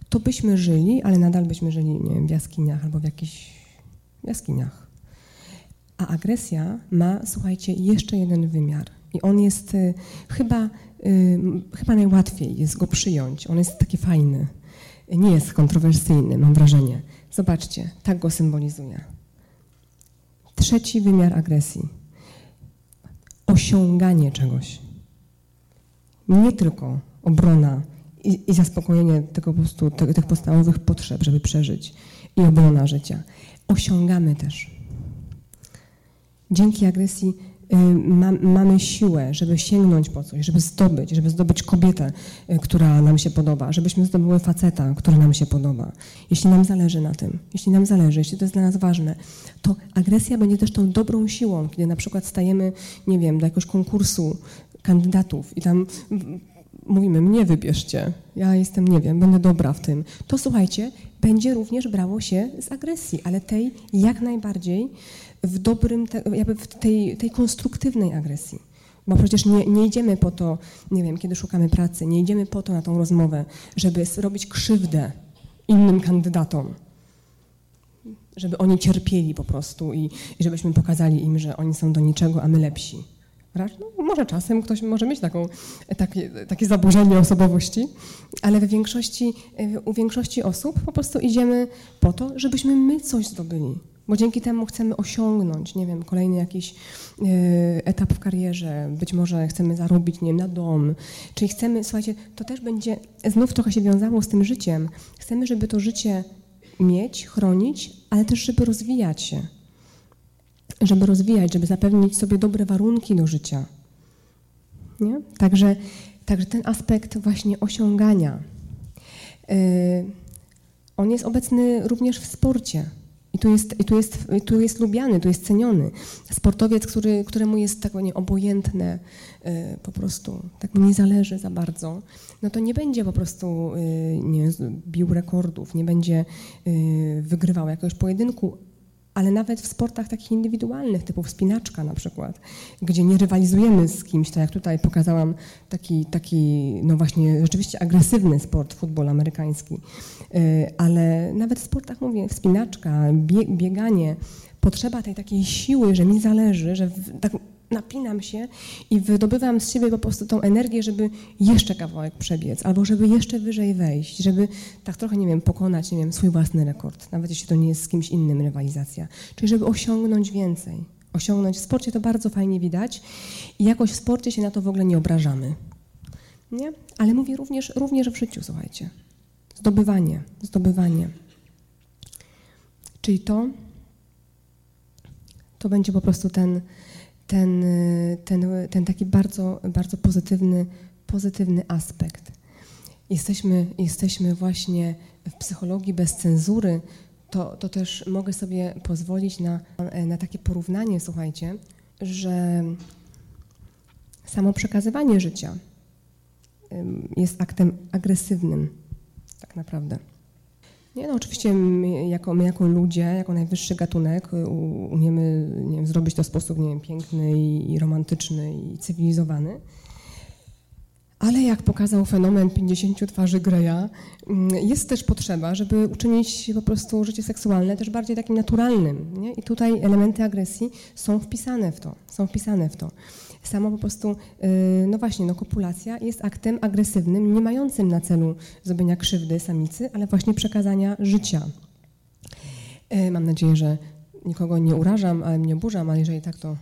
to byśmy żyli, ale nadal byśmy żyli, nie wiem, w jaskiniach albo w jakichś jaskiniach. A agresja ma, słuchajcie, jeszcze jeden wymiar. I on jest y, chyba, y, chyba najłatwiej jest go przyjąć. On jest taki fajny. Nie jest kontrowersyjny, mam wrażenie. Zobaczcie, tak go symbolizuje. Trzeci wymiar agresji. Osiąganie czegoś. Nie tylko obrona i, i zaspokojenie tego po prostu, te, tych podstawowych potrzeb, żeby przeżyć i obrona życia. Osiągamy też. Dzięki agresji ma, mamy siłę, żeby sięgnąć po coś, żeby zdobyć, żeby zdobyć kobietę, y, która nam się podoba, żebyśmy zdobyły faceta, który nam się podoba. Jeśli nam zależy na tym, jeśli nam zależy, jeśli to jest dla nas ważne, to agresja będzie też tą dobrą siłą, kiedy na przykład stajemy, nie wiem, do jakiegoś konkursu kandydatów i tam mówimy, mnie wybierzcie, ja jestem, nie wiem, będę dobra w tym, to słuchajcie, będzie również brało się z agresji, ale tej jak najbardziej w dobrym, jakby w tej, tej konstruktywnej agresji. Bo przecież nie, nie idziemy po to, nie wiem, kiedy szukamy pracy, nie idziemy po to na tą rozmowę, żeby zrobić krzywdę innym kandydatom, żeby oni cierpieli po prostu i, i żebyśmy pokazali im, że oni są do niczego, a my lepsi. No, może czasem ktoś może mieć taką, takie, takie zaburzenie osobowości, ale w większości, u większości osób po prostu idziemy po to, żebyśmy my coś zdobyli. Bo dzięki temu chcemy osiągnąć, nie wiem, kolejny jakiś e, etap w karierze, być może chcemy zarobić, nie wiem, na dom. Czyli chcemy, słuchajcie, to też będzie znów trochę się wiązało z tym życiem. Chcemy, żeby to życie mieć, chronić, ale też, żeby rozwijać się żeby rozwijać, żeby zapewnić sobie dobre warunki do życia. Nie? Także, także ten aspekt właśnie osiągania, yy, on jest obecny również w sporcie. I tu jest, i tu jest, i tu jest lubiany, tu jest ceniony. Sportowiec, który, któremu jest tak nie obojętne, yy, po prostu, tak mu nie zależy za bardzo, no to nie będzie po prostu yy, nie, bił rekordów, nie będzie yy, wygrywał jakiegoś pojedynku, ale nawet w sportach takich indywidualnych, typu wspinaczka na przykład, gdzie nie rywalizujemy z kimś, tak jak tutaj pokazałam taki, taki no właśnie rzeczywiście agresywny sport, futbol amerykański, y, ale nawet w sportach, mówię, wspinaczka, bieganie, potrzeba tej takiej siły, że mi zależy, że tak napinam się i wydobywam z siebie po prostu tą energię, żeby jeszcze kawałek przebiec, albo żeby jeszcze wyżej wejść, żeby tak trochę, nie wiem, pokonać, nie wiem, swój własny rekord, nawet jeśli to nie jest z kimś innym rywalizacja. Czyli żeby osiągnąć więcej. Osiągnąć. W sporcie to bardzo fajnie widać i jakoś w sporcie się na to w ogóle nie obrażamy. Nie? Ale mówię również, również w życiu, słuchajcie. Zdobywanie, zdobywanie. Czyli to, to będzie po prostu ten, ten, ten, ten taki bardzo, bardzo pozytywny, pozytywny aspekt. Jesteśmy, jesteśmy właśnie w psychologii bez cenzury, to, to też mogę sobie pozwolić na, na takie porównanie, słuchajcie, że samo przekazywanie życia jest aktem agresywnym, tak naprawdę. Nie, no oczywiście my jako, my jako ludzie, jako najwyższy gatunek y, umiemy nie wiem, zrobić to w sposób nie wiem, piękny i, i romantyczny i cywilizowany. Ale jak pokazał fenomen 50 twarzy Greya, mm, jest też potrzeba, żeby uczynić po prostu życie seksualne też bardziej takim naturalnym. Nie? I tutaj elementy agresji są wpisane w to. Są wpisane w to. Sama po prostu, y, no właśnie, no kopulacja jest aktem agresywnym, nie mającym na celu zrobienia krzywdy samicy, ale właśnie przekazania życia. Y, mam nadzieję, że nikogo nie urażam, ale mnie oburzam, ale jeżeli tak, to,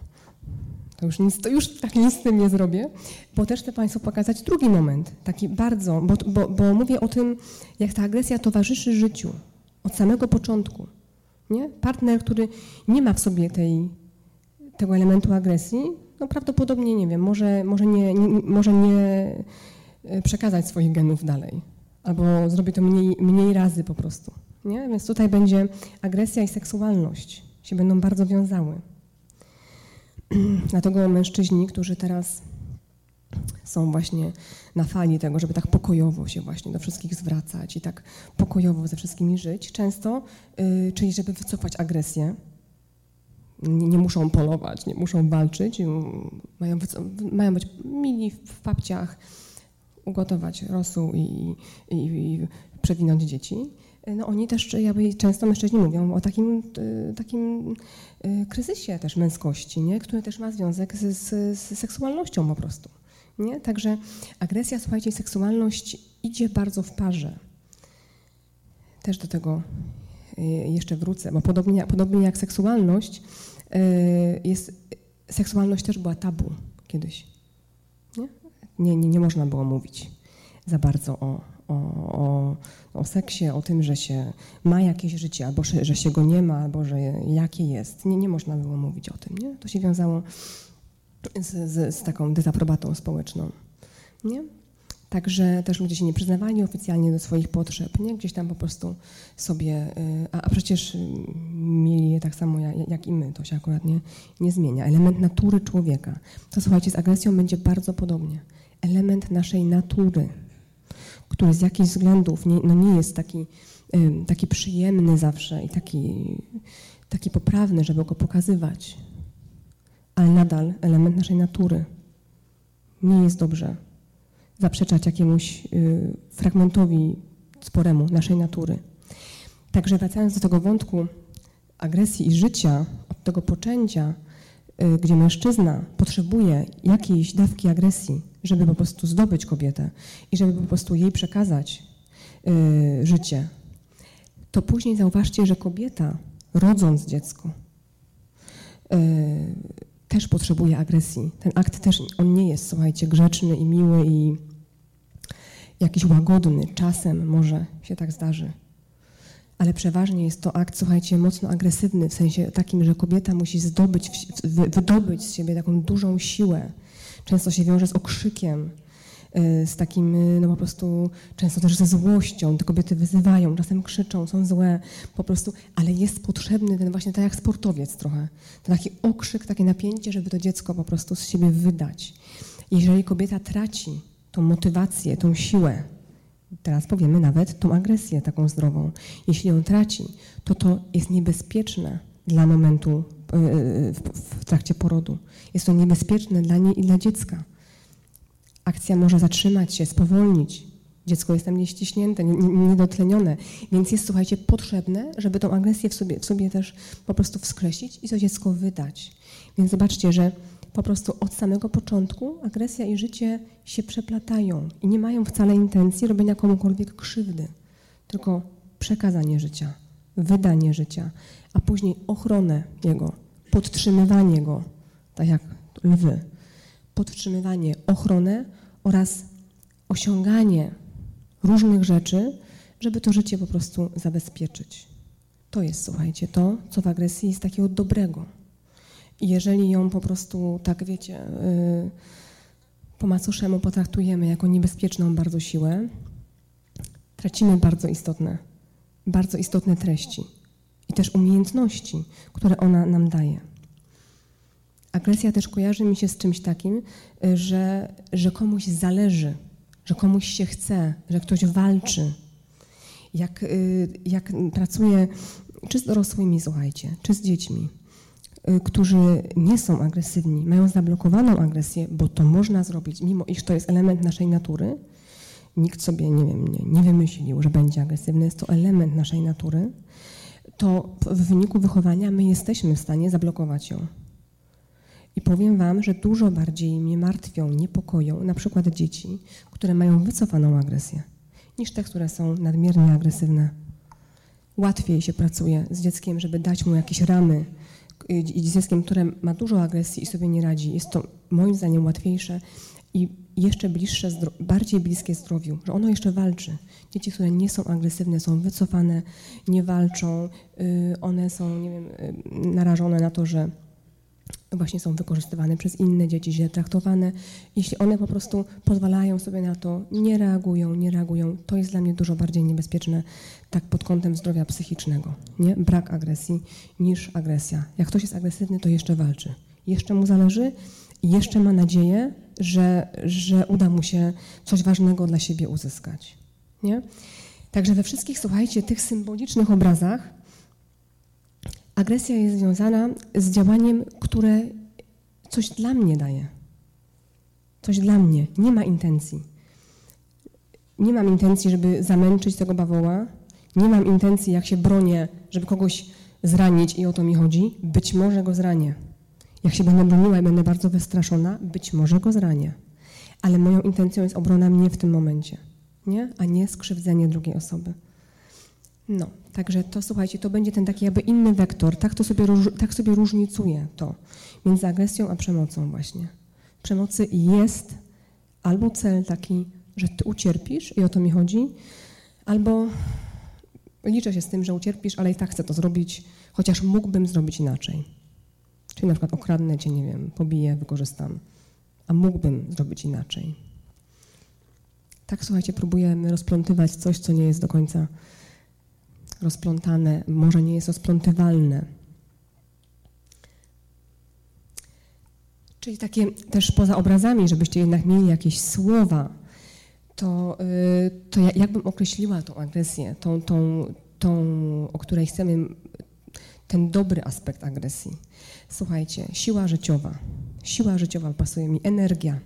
to już nic, to już tak nic z tym nie zrobię, bo też chcę Państwu pokazać drugi moment, taki bardzo, bo, bo, bo mówię o tym, jak ta agresja towarzyszy życiu od samego początku. Nie? Partner, który nie ma w sobie tej, tego elementu agresji, no prawdopodobnie, nie wiem, może, może, nie, nie, może nie e, przekazać swoich genów dalej, albo zrobi to mniej, mniej razy po prostu. Nie? Więc tutaj będzie agresja i seksualność się będą bardzo wiązały. Dlatego mężczyźni, którzy teraz są właśnie na fali tego, żeby tak pokojowo się właśnie do wszystkich zwracać i tak pokojowo ze wszystkimi żyć, często, yy, czyli żeby wycofać agresję, nie, nie, muszą polować, nie muszą walczyć, mają, mają być mili w papciach, ugotować rosół i, i, i przewinąć dzieci. No oni też, jakby często mężczyźni mówią o takim, takim y, kryzysie też męskości, nie? który też ma związek z, z, z seksualnością po prostu. Nie? Także agresja, słuchajcie, seksualność idzie bardzo w parze. Też do tego y, jeszcze wrócę, bo podobnie, podobnie jak seksualność, jest, seksualność też była tabu kiedyś. Nie? Nie, nie, nie można było mówić za bardzo o, o, o, o seksie, o tym, że się ma jakieś życie, albo że, że się go nie ma, albo że jakie jest. Nie, nie można było mówić o tym. Nie? To się wiązało z, z, z taką dezaprobatą społeczną. Nie? Także też ludzie się nie przyznawali oficjalnie do swoich potrzeb, nie? Gdzieś tam po prostu sobie, y, a, a przecież mieli je tak samo jak, jak, i my, to się akurat nie, nie zmienia. Element natury człowieka. To słuchajcie, z agresją będzie bardzo podobnie. Element naszej natury który z jakichś względów nie, no nie jest taki, taki przyjemny zawsze i taki, taki poprawny, żeby go pokazywać, ale nadal element naszej natury. Nie jest dobrze zaprzeczać jakiemuś y, fragmentowi sporemu naszej natury. Także wracając do tego wątku agresji i życia, od tego poczęcia, y, gdzie mężczyzna potrzebuje jakiejś dawki agresji, żeby po prostu zdobyć kobietę i żeby po prostu jej przekazać y, życie, to później zauważcie, że kobieta, rodząc dziecko, też potrzebuje agresji. Ten akt też, on nie jest, słuchajcie, grzeczny i miły i jakiś łagodny. Czasem może się tak zdarzy. Ale przeważnie jest to akt, słuchajcie, mocno agresywny, w sensie takim, że kobieta musi zdobyć, wydobyć z siebie taką dużą siłę, często się wiąże z okrzykiem, y, z takim, y, no po prostu, często też ze złością. Te kobiety wyzywają, czasem krzyczą, są złe, po prostu, ale jest potrzebny ten właśnie, tak jak sportowiec trochę, ten taki okrzyk, takie napięcie, żeby to dziecko po prostu z siebie wydać. Jeżeli kobieta traci tą motywację, tą siłę, teraz powiemy nawet tą agresję taką zdrową, jeśli ją traci, to to jest niebezpieczne dla momentu y, w trakcie porodu. Jest to niebezpieczne dla niej i dla dziecka. Akcja może zatrzymać się, spowolnić. Dziecko jest tam nieściśnięte, niedotlenione, więc jest, słuchajcie, potrzebne, żeby tą agresję w sobie, w sobie też po prostu wskreślić i to dziecko wydać. Więc zobaczcie, że po prostu od samego początku agresja i życie się przeplatają i nie mają wcale intencji robienia komukolwiek krzywdy, tylko przekazanie życia, wydanie życia, a później ochronę jego, podtrzymywanie go, tak jak lwy, podtrzymywanie, ochronę oraz osiąganie różnych rzeczy, żeby to życie po prostu zabezpieczyć. To jest, słuchajcie, to, co w agresji jest takiego dobrego. Jeżeli ją po prostu, tak wiecie, yy, po macoszemu potraktujemy jako niebezpieczną bardzo siłę, tracimy bardzo istotne, bardzo istotne treści i też umiejętności, które ona nam daje. Agresja też kojarzy mi się z czymś takim, y, że, że komuś zależy, że komuś się chce, że ktoś walczy. Jak, y, jak pracuję czy z dorosłymi, słuchajcie, czy z dziećmi, y, którzy nie są agresywni, mają zablokowaną agresję, bo to można zrobić, mimo iż to jest element naszej natury, nikt sobie, nie wiem, nie, nie wymyślił, że będzie agresywny, jest to element naszej natury, to w wyniku wychowania my jesteśmy w stanie zablokować ją. I powiem Wam, że dużo bardziej mnie martwią, niepokoją na przykład dzieci, które mają wycofaną agresję, niż te, które są nadmiernie agresywne. Łatwiej się pracuje z dzieckiem, żeby dać mu jakieś ramy, i dzieckiem, które ma dużo agresji i sobie nie radzi, jest to moim zdaniem łatwiejsze i jeszcze bliższe, bardziej bliskie zdrowiu, że ono jeszcze walczy. Dzieci, które nie są agresywne, są wycofane, nie walczą, y, one są, nie wiem, y, narażone na to, że właśnie są wykorzystywane przez inne dzieci, źle traktowane. Jeśli one po prostu pozwalają sobie na to, nie reagują, nie reagują, to jest dla mnie dużo bardziej niebezpieczne tak pod kątem zdrowia psychicznego, nie? Brak agresji niż agresja. Jak ktoś jest agresywny, to jeszcze walczy. Jeszcze mu zależy jeszcze ma nadzieję, że, że uda mu się coś ważnego dla siebie uzyskać, nie? Także we wszystkich, słuchajcie, tych symbolicznych obrazach agresja jest związana z działaniem, które coś dla mnie daje. Coś dla mnie. Nie ma intencji. Nie mam intencji, żeby zamęczyć tego bawoła. Nie mam intencji, jak się bronię, żeby kogoś zranić i o to mi chodzi. Być może go zranię. Jak się będę broniła i będę bardzo wystraszona, być może go zranię. Ale moją intencją jest obrona mnie w tym momencie, nie? a nie skrzywdzenie drugiej osoby. No, także to słuchajcie, to będzie ten taki jakby inny wektor, tak, to sobie, tak sobie różnicuje to między agresją a przemocą właśnie. Przemocy jest albo cel taki, że ty ucierpisz i o to mi chodzi, albo liczę się z tym, że ucierpisz, ale i tak chcę to zrobić, chociaż mógłbym zrobić inaczej. Czyli na przykład okradnę cię, nie wiem, pobiję, wykorzystam, a mógłbym zrobić inaczej. Tak, słuchajcie, próbujemy rozplątywać coś, co nie jest do końca rozplątane, może nie jest rozplątywalne. Czyli takie też poza obrazami, żebyście jednak mieli jakieś słowa, to, y, to bym określiła tą agresję, tą, tą, tą, o której chcemy, ten dobry aspekt agresji. Słuchajcie, siła życiowa. Siła życiowa pasuje mi, energia.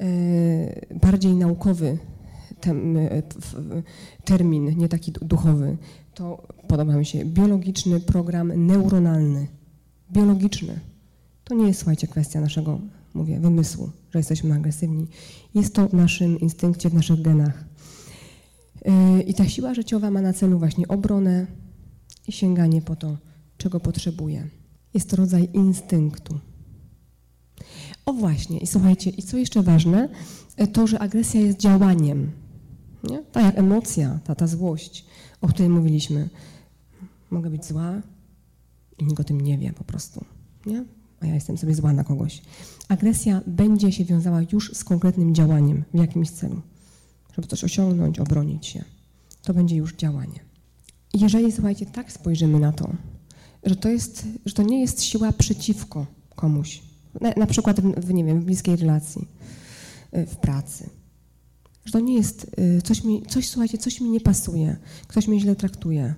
Y, bardziej naukowy E, termin, nie taki duchowy, to podoba mi się biologiczny program neuronalny. Biologiczny. To nie jest, słuchajcie, kwestia naszego, mówię, wymysłu, że jesteśmy agresywni. Jest to w naszym instynkcie, w naszych genach. E, I ta siła życiowa ma na celu właśnie obronę i sięganie po to, czego potrzebuje. Jest to rodzaj instynktu. O właśnie, i słuchajcie, i co jeszcze ważne, e, to, że agresja jest działaniem. Nie? Tak jak emocja, ta, ta złość, o której mówiliśmy. Mogę być zła i nikt o tym nie wie po prostu. Nie? A ja jestem sobie zła na kogoś. Agresja będzie się wiązała już z konkretnym działaniem w jakimś celu. Żeby coś osiągnąć, obronić się. To będzie już działanie. Jeżeli, słuchajcie, tak spojrzymy na to, że to, jest, że to nie jest siła przeciwko komuś, na, na przykład w, nie wiem, w bliskiej relacji, w pracy, że to nie jest, y, coś mi, coś, słuchajcie, coś mi nie pasuje, ktoś mnie źle traktuje,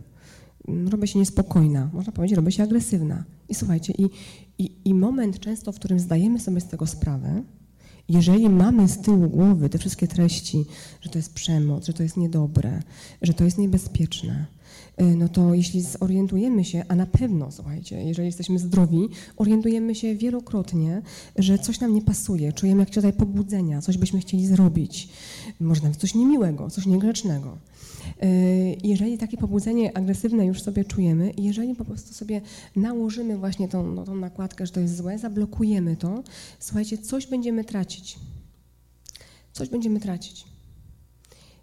mm, robię się niespokojna, można powiedzieć, robię się agresywna. I słuchajcie, i, i, i moment często, w którym zdajemy sobie z tego sprawę, jeżeli mamy z tyłu głowy te wszystkie treści, że to jest przemoc, że to jest niedobre, że to jest niebezpieczne, no to jeśli zorientujemy się, a na pewno, słuchajcie, jeżeli jesteśmy zdrowi, orientujemy się wielokrotnie, że coś nam nie pasuje, czujemy jakieś rodzaj pobudzenia, coś byśmy chcieli zrobić, może nawet coś niemiłego, coś niegrzecznego. Y, jeżeli takie pobudzenie agresywne już sobie czujemy jeżeli po prostu sobie nałożymy właśnie tą, no, tą nakładkę, że to jest złe, zablokujemy to, słuchajcie, coś będziemy tracić. Coś będziemy tracić.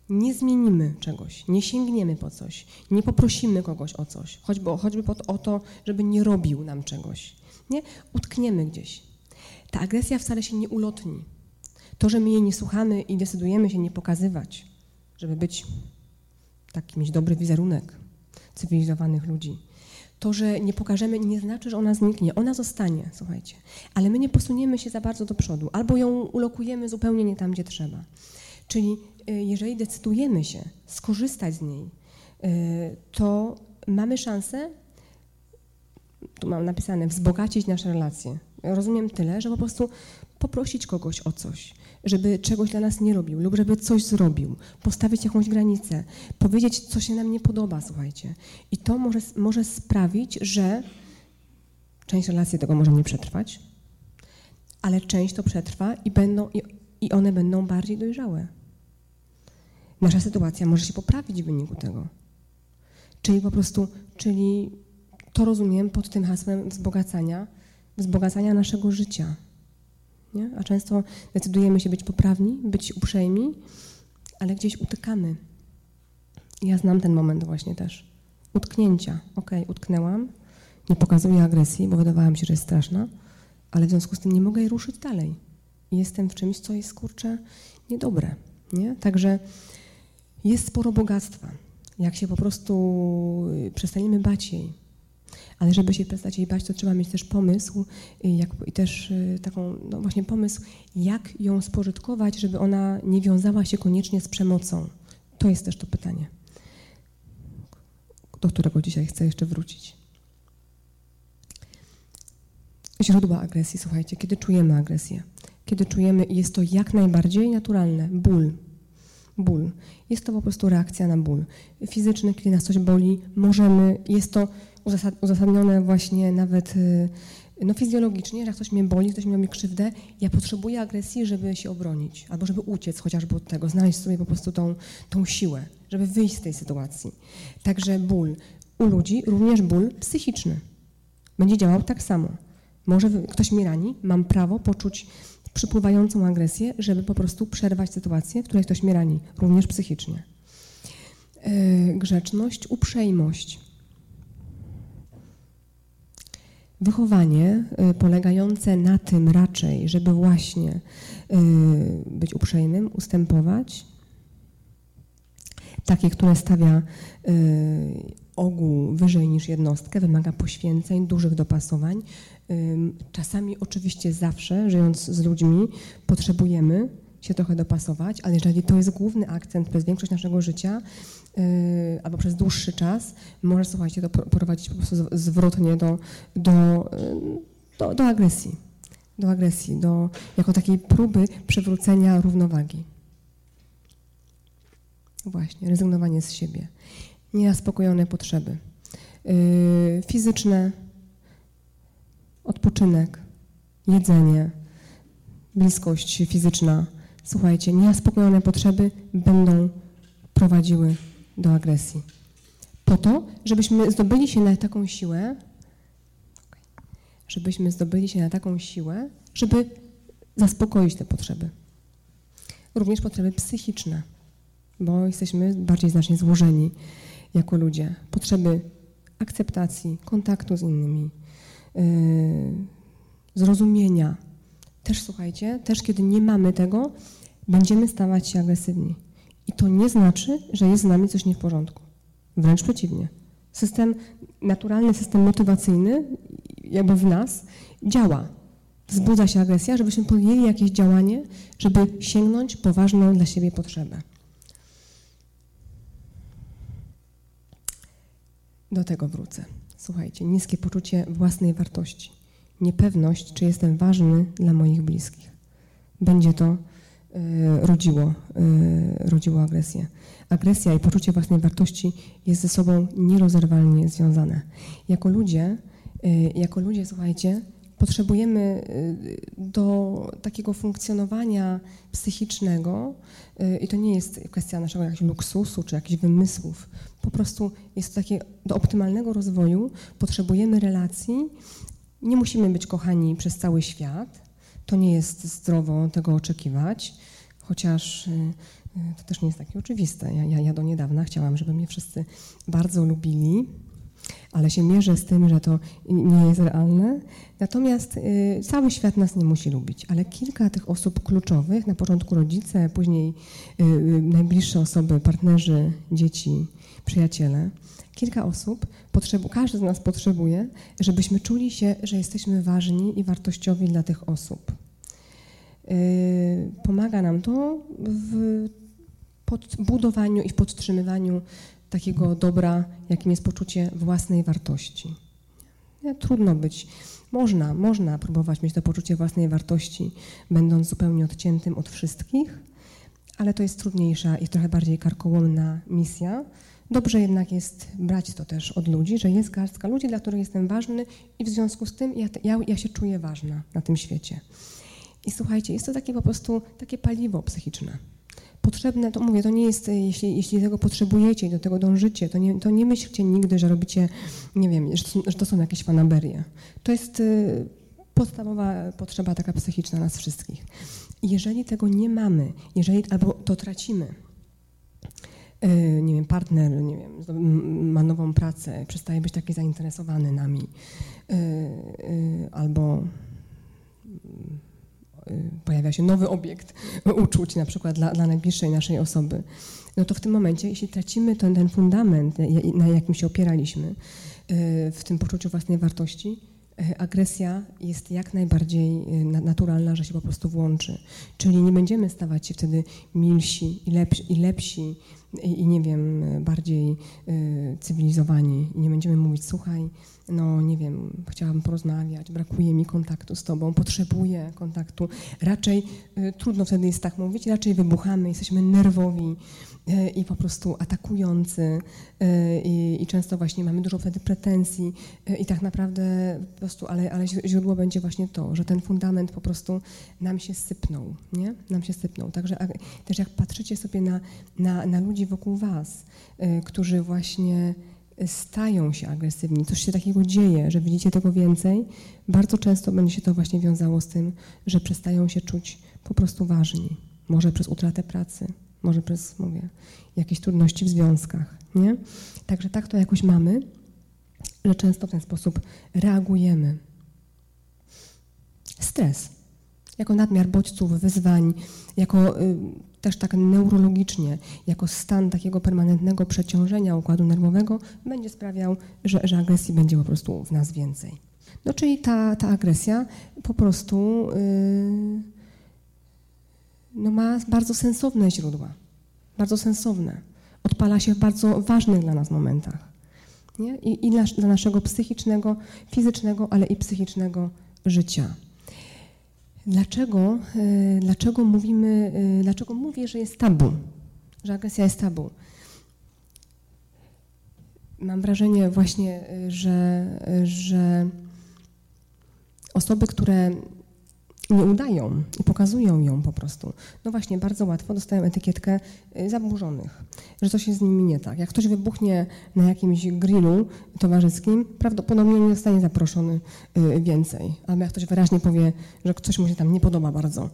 Nie zmienimy czegoś, nie sięgniemy po coś, nie poprosimy kogoś o coś, choćby, choćby o to, żeby nie robił nam czegoś. Nie? Utkniemy gdzieś. Ta agresja wcale się nie ulotni. To, że my jej nie słuchamy i decydujemy się nie pokazywać, żeby być taki mieć dobry wizerunek cywilizowanych ludzi. To, że nie pokażemy, nie znaczy, że ona zniknie. Ona zostanie, słuchajcie. Ale my nie posuniemy się za bardzo do przodu, albo ją ulokujemy zupełnie nie tam, gdzie trzeba. Czyli y, jeżeli decydujemy się skorzystać z niej, y, to mamy szansę, tu mam napisane, wzbogacić nasze relacje. Rozumiem tyle, że po prostu poprosić kogoś o coś, żeby czegoś dla nas nie robił lub żeby coś zrobił, postawić jakąś granicę, powiedzieć, co się nam nie podoba, słuchajcie. I to może, może sprawić, że część relacji tego może nie przetrwać, ale część to przetrwa i, będą, i one będą bardziej dojrzałe. Nasza sytuacja może się poprawić w wyniku tego. Czyli po prostu, czyli to rozumiem pod tym hasłem wzbogacania, wzbogacania naszego życia. Nie? A często decydujemy się być poprawni, być uprzejmi, ale gdzieś utykamy. Ja znam ten moment właśnie też. Utknięcia. Okay, utknęłam, nie pokazuję agresji, bo wydawała mi się, że jest straszna, ale w związku z tym nie mogę jej ruszyć dalej. Jestem w czymś, co jest, kurczę, niedobre. Nie? Także jest sporo bogactwa. Jak się po prostu y, przestaniemy bać jej, ale żeby się przestać jej bać, to trzeba mieć też pomysł y, jak, i też y, taką, no właśnie pomysł, jak ją spożytkować, żeby ona nie wiązała się koniecznie z przemocą. To jest też to pytanie, do którego dzisiaj chcę jeszcze wrócić. Źródła agresji, słuchajcie, kiedy czujemy agresję, kiedy czujemy, jest to jak najbardziej naturalne, ból, ból. Jest to po prostu reakcja na ból fizyczny, kiedy nas coś boli, możemy, jest to uzasadnione właśnie nawet y, no, fizjologicznie, że jak ktoś mnie boli, ktoś mi krzywdę, ja potrzebuję agresji, żeby się obronić, albo żeby uciec chociażby od tego, znaleźć sobie po prostu tą, tą siłę, żeby wyjść z tej sytuacji. Także ból u ludzi, również ból psychiczny, będzie działał tak samo. Może ktoś mnie rani, mam prawo poczuć przypływającą agresję, żeby po prostu przerwać sytuację, w której ktoś mnie rani, również psychicznie. Yy, grzeczność, uprzejmość. Wychowanie yy, polegające na tym raczej, żeby właśnie yy, być uprzejmym, ustępować, takie, które stawia ogół wyżej niż jednostkę, wymaga poświęceń, dużych dopasowań, Czasami, oczywiście zawsze, żyjąc z ludźmi, potrzebujemy się trochę dopasować, ale jeżeli to jest główny akcent przez większość naszego życia y, albo przez dłuższy czas, może, słuchajcie, to prowadzić po prostu zwrotnie do, do, y, do, do agresji. Do agresji, do, jako takiej próby przywrócenia równowagi. Właśnie, rezygnowanie z siebie. Niezaspokojone potrzeby. Yy, fizyczne, odpoczynek, jedzenie, bliskość fizyczna. Słuchajcie, niezaspokojone potrzeby będą prowadziły do agresji. Po to, żebyśmy zdobyli się na taką siłę, żebyśmy zdobyli się na taką siłę, żeby zaspokoić te potrzeby. Również potrzeby psychiczne, bo jesteśmy bardziej znacznie złożeni jako ludzie. Potrzeby akceptacji, kontaktu z innymi, zrozumienia. Też słuchajcie, też kiedy nie mamy tego, będziemy stawać się agresywni. I to nie znaczy, że jest z nami coś nie w porządku. Wręcz przeciwnie. System, naturalny system motywacyjny, jakby w nas, działa. Wzbudza się agresja, żebyśmy podjęli jakieś działanie, żeby sięgnąć po ważną dla siebie potrzebę. Do tego wrócę. Słuchajcie, niskie poczucie własnej wartości, niepewność, czy jestem ważny dla moich bliskich. Będzie to y, rodziło, y, rodziło agresję. Agresja i poczucie własnej wartości jest ze sobą nierozerwalnie związane. Jako ludzie, y, jako ludzie, słuchajcie, potrzebujemy do takiego funkcjonowania psychicznego, i to nie jest kwestia naszego jakiegoś luksusu czy jakichś wymysłów, po prostu jest to takie, do optymalnego rozwoju potrzebujemy relacji. Nie musimy być kochani przez cały świat. To nie jest zdrowo tego oczekiwać, chociaż y, y, to też nie jest takie oczywiste. Ja, ja, ja do niedawna chciałam, żeby mnie wszyscy bardzo lubili, ale się mierzę z tym, że to nie jest realne. Natomiast y, cały świat nas nie musi lubić, ale kilka tych osób kluczowych, na początku rodzice, później y, y, najbliższe osoby, partnerzy, dzieci, przyjaciele, kilka osób, potrzebu, każdy z nas potrzebuje, żebyśmy czuli się, że jesteśmy ważni i wartościowi dla tych osób. Yy, pomaga nam to w podbudowaniu i w podtrzymywaniu takiego dobra, jakim jest poczucie własnej wartości. Trudno być. Można, można próbować mieć to poczucie własnej wartości, będąc zupełnie odciętym od wszystkich, ale to jest trudniejsza i trochę bardziej karkołomna misja, Dobrze jednak jest brać to też od ludzi, że jest garstka ludzi, dla których jestem ważny i w związku z tym ja, ja, ja się czuję ważna na tym świecie. I słuchajcie, jest to takie po prostu takie paliwo psychiczne. Potrzebne, to mówię, to nie jest, jeśli, jeśli tego potrzebujecie i do tego dążycie, to nie, to nie myślcie nigdy, że robicie, nie wiem, że, że to są jakieś fanaberie. To jest y, podstawowa potrzeba taka psychiczna nas wszystkich. Jeżeli tego nie mamy, jeżeli albo to tracimy, y, nie wiem, partner, nie wiem, ma nową pracę, przestaje być taki zainteresowany nami, albo pojawia się nowy obiekt uczuć, na przykład dla, dla najbliższej naszej osoby, no to w tym momencie, jeśli tracimy ten, ten fundament, na jakim się opieraliśmy, y, w tym poczuciu własnej wartości, y, agresja jest jak najbardziej y, naturalna, że się po prostu włączy. Czyli nie będziemy stawać się wtedy milsi i lepsi, i, lepsi, i, nie wiem, bardziej cywilizowani. I nie będziemy mówić, słuchaj, no nie wiem, chciałabym porozmawiać, brakuje mi kontaktu z tobą, potrzebuję kontaktu. Raczej y, trudno wtedy jest tak mówić, raczej wybuchamy, jesteśmy nerwowi y, i po prostu atakujący y, i, i, często właśnie mamy dużo wtedy pretensji y, i tak naprawdę po prostu, ale, ale źródło będzie właśnie to, że ten fundament po prostu nam się sypnął, nie? Nam się sypnął. Także też jak patrzycie sobie na, na, na ludzi wokół was, y, którzy właśnie stają się agresywni, coś się takiego dzieje, że widzicie tego więcej, bardzo często będzie się to właśnie wiązało z tym, że przestają się czuć po prostu ważni. Może przez utratę pracy, może przez, mówię, jakieś trudności w związkach, nie? Także tak to jakoś mamy, że często w ten sposób reagujemy. Stres, jako nadmiar bodźców, wyzwań, jako y, też tak neurologicznie, jako stan takiego permanentnego przeciążenia układu nerwowego, będzie sprawiał, że, że agresji będzie po prostu w nas więcej. No czyli ta, ta agresja po prostu yy, no ma bardzo sensowne źródła, bardzo sensowne. Odpala się w bardzo ważnych dla nas momentach. Nie? I, i dla, naszego psychicznego, fizycznego, ale i psychicznego życia. Dlaczego, e, dlaczego mówimy, e, dlaczego mówię, że jest tabu, że agresja jest tabu? Mam wrażenie właśnie, e, że, że osoby, które nie udają i pokazują ją po prostu. No właśnie, bardzo łatwo dostają etykietkę y, zaburzonych, że coś jest z nimi nie tak. Jak ktoś wybuchnie na jakimś grillu towarzyskim, prawdopodobnie nie zostanie zaproszony y, więcej. Albo jak ktoś wyraźnie powie, że coś mu się tam nie podoba bardzo.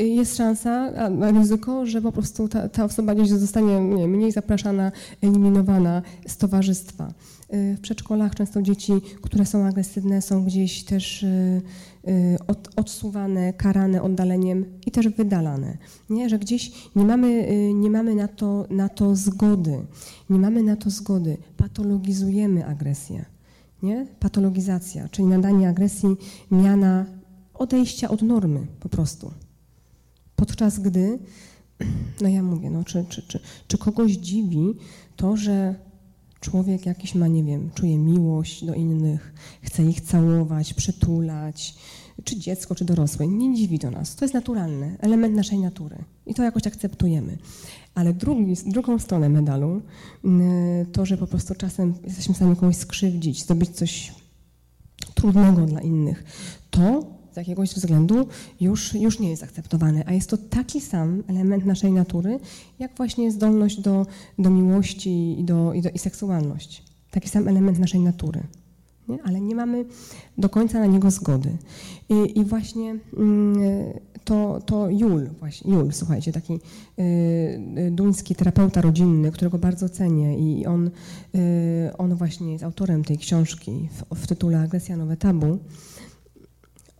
Y, jest szansa, ryzyko, że po prostu ta, ta osoba gdzieś zostanie nie, mniej zapraszana, eliminowana z towarzystwa. W przedszkolach często dzieci, które są agresywne, są gdzieś też Y, od, odsuwane, karane oddaleniem i też wydalane. Nie? Że gdzieś nie mamy, y, nie mamy na, to, na to zgody. Nie mamy na to zgody. Patologizujemy agresję. Nie? Patologizacja, czyli nadanie agresji miana odejścia od normy po prostu. Podczas gdy, no ja mówię, no, czy, czy, czy, czy kogoś dziwi to, że człowiek jakiś ma, nie wiem, czuje miłość do innych, chce ich całować, przytulać, czy dziecko, czy dorosły. Nie dziwi to nas. To jest naturalny, element naszej natury. I to jakoś akceptujemy. Ale drugi, drugą stronę medalu, mm, to, że po prostu czasem jesteśmy w stanie kogoś skrzywdzić, zrobić coś trudnego dla innych, to z jakiegoś względu już, już nie jest akceptowane. A jest to taki sam element naszej natury, jak właśnie zdolność do, do miłości i, do, i, do, i seksualność. Taki sam element naszej natury. Nie? Ale nie mamy do końca na niego zgody. I, i właśnie mm, to, to Jul, właśnie, Jul, słuchajcie, taki y, y, duński terapeuta rodzinny, którego bardzo cenię i on, y, on właśnie jest autorem tej książki w, w tytule Agresja Nowe Tabu.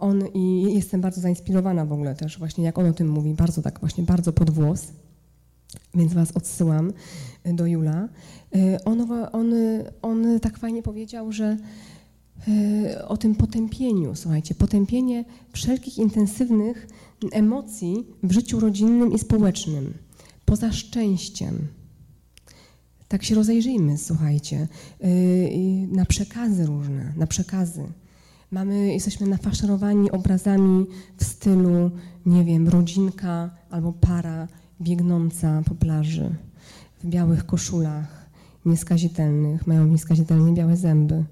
On i jestem bardzo zainspirowana w ogóle też właśnie, jak on o tym mówi, bardzo tak właśnie, bardzo pod włos, więc was odsyłam y, do Jula. Y, on, on, on tak fajnie powiedział, że y, o tym potępieniu, słuchajcie, potępienie wszelkich intensywnych emocji w życiu rodzinnym i społecznym, poza szczęściem. Tak się rozejrzyjmy, słuchajcie, na przekazy różne, na przekazy. Mamy, jesteśmy nafaszerowani obrazami w stylu, nie wiem, rodzinka albo para biegnąca po plaży w białych koszulach, nieskazitelnych, mają nieskazitelnie białe zęby,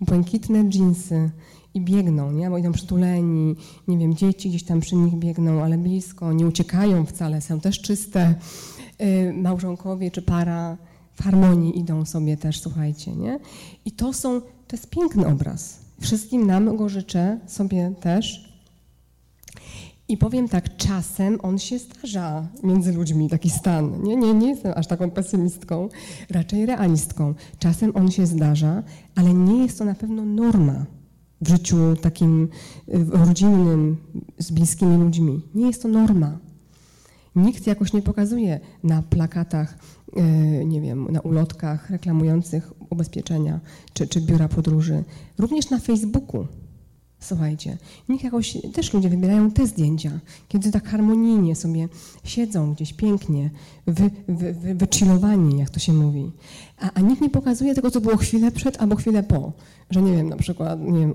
błękitne dżinsy i biegną, nie? bo idą przytuleni, nie wiem, dzieci gdzieś tam przy nich biegną, ale blisko, nie uciekają wcale, są też czyste y, małżonkowie czy para w harmonii idą sobie też, słuchajcie, nie? I to są, to jest piękny obraz. Wszystkim nam go życzę, sobie też. I powiem tak, czasem on się zdarza między ludźmi, taki stan. Nie, nie, nie jestem aż taką pesymistką, raczej realistką. Czasem on się zdarza, ale nie jest to na pewno norma w życiu takim rodzinnym, z bliskimi ludźmi. Nie jest to norma. Nikt jakoś nie pokazuje na plakatach, nie wiem, na ulotkach reklamujących ubezpieczenia czy, czy biura podróży. Również na Facebooku Słuchajcie, niech jakoś też ludzie wybierają te zdjęcia, kiedy tak harmonijnie sobie siedzą gdzieś pięknie, wy, wy, wy, wychillowani, jak to się mówi. A, a nikt nie pokazuje tego, co było chwilę przed albo chwilę po. Że nie wiem, na przykład nie wiem,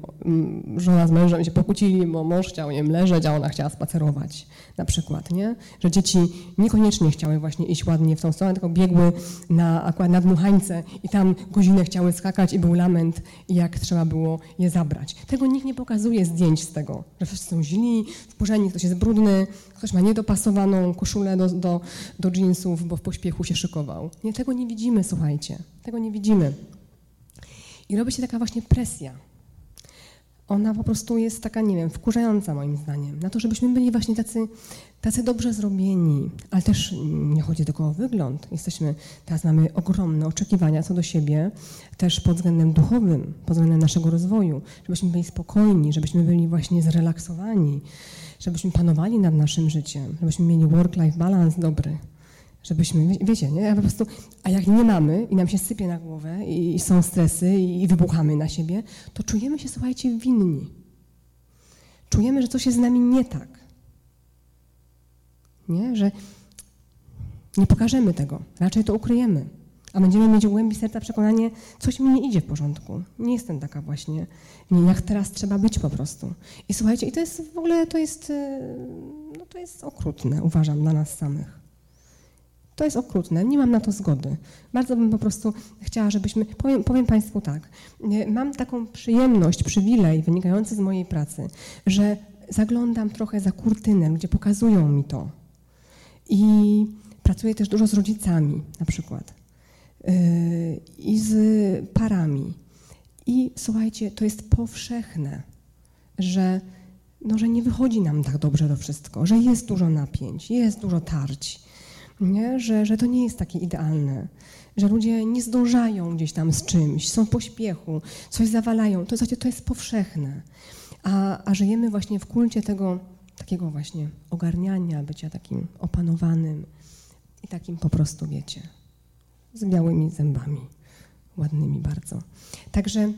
żona z mężem się pokłócili, bo mąż chciał nie wiem, leżeć, a ona chciała spacerować. Na przykład, nie? Że dzieci niekoniecznie chciały właśnie iść ładnie w tą stronę, tylko biegły na, akurat na dmuchańce i tam godzinę chciały skakać i był lament, jak trzeba było je zabrać. Tego nikt nie pokazuje zdjęć z tego, że wszyscy są źli, wkurzeni, ktoś jest brudny, ktoś ma niedopasowaną koszulę do, do, do jeansów, bo w pośpiechu się szykował. Nie, tego nie widzimy, słuchajcie. Tego nie widzimy. I robi się taka właśnie presja. Ona po prostu jest taka, nie wiem, wkurzająca moim zdaniem. Na to, żebyśmy byli właśnie tacy, tacy dobrze zrobieni. Ale też nie chodzi tylko o wygląd. Jesteśmy, teraz mamy ogromne oczekiwania co do siebie, też pod względem duchowym, pod względem naszego rozwoju. Żebyśmy byli spokojni, żebyśmy byli właśnie zrelaksowani, żebyśmy panowali nad naszym życiem, żebyśmy mieli work-life balance dobry. Żebyśmy, wiecie, nie? A po prostu, a jak nie mamy i nam się sypie na głowę i, i są stresy i, i wybuchamy na siebie, to czujemy się, słuchajcie, winni. Czujemy, że coś jest z nami nie tak. Nie? Że nie pokażemy tego, raczej to ukryjemy. A będziemy mieć w głębi serca przekonanie, coś mi nie idzie w porządku. Nie jestem taka właśnie, nie, jak teraz trzeba być po prostu. I słuchajcie, i to jest w ogóle, to jest, y, no to jest okrutne, uważam, dla nas samych. To jest okrutne, nie mam na to zgody. Bardzo bym po prostu chciała, żebyśmy, powiem, powiem Państwu tak, mam taką przyjemność, przywilej wynikający z mojej pracy, że zaglądam trochę za kurtynę, ludzie pokazują mi to. I pracuję też dużo z rodzicami na przykład i z parami. I słuchajcie, to jest powszechne, że, no, że nie wychodzi nam tak dobrze to wszystko, że jest dużo napięć, jest dużo tarć nie? Że, że to nie jest takie idealne, że ludzie nie zdążają gdzieś tam z czymś, są w pośpiechu, coś zawalają. To, to jest powszechne. A, a żyjemy właśnie w kulcie tego takiego właśnie ogarniania, bycia takim opanowanym i takim po prostu, wiecie, z białymi zębami, ładnymi bardzo. Także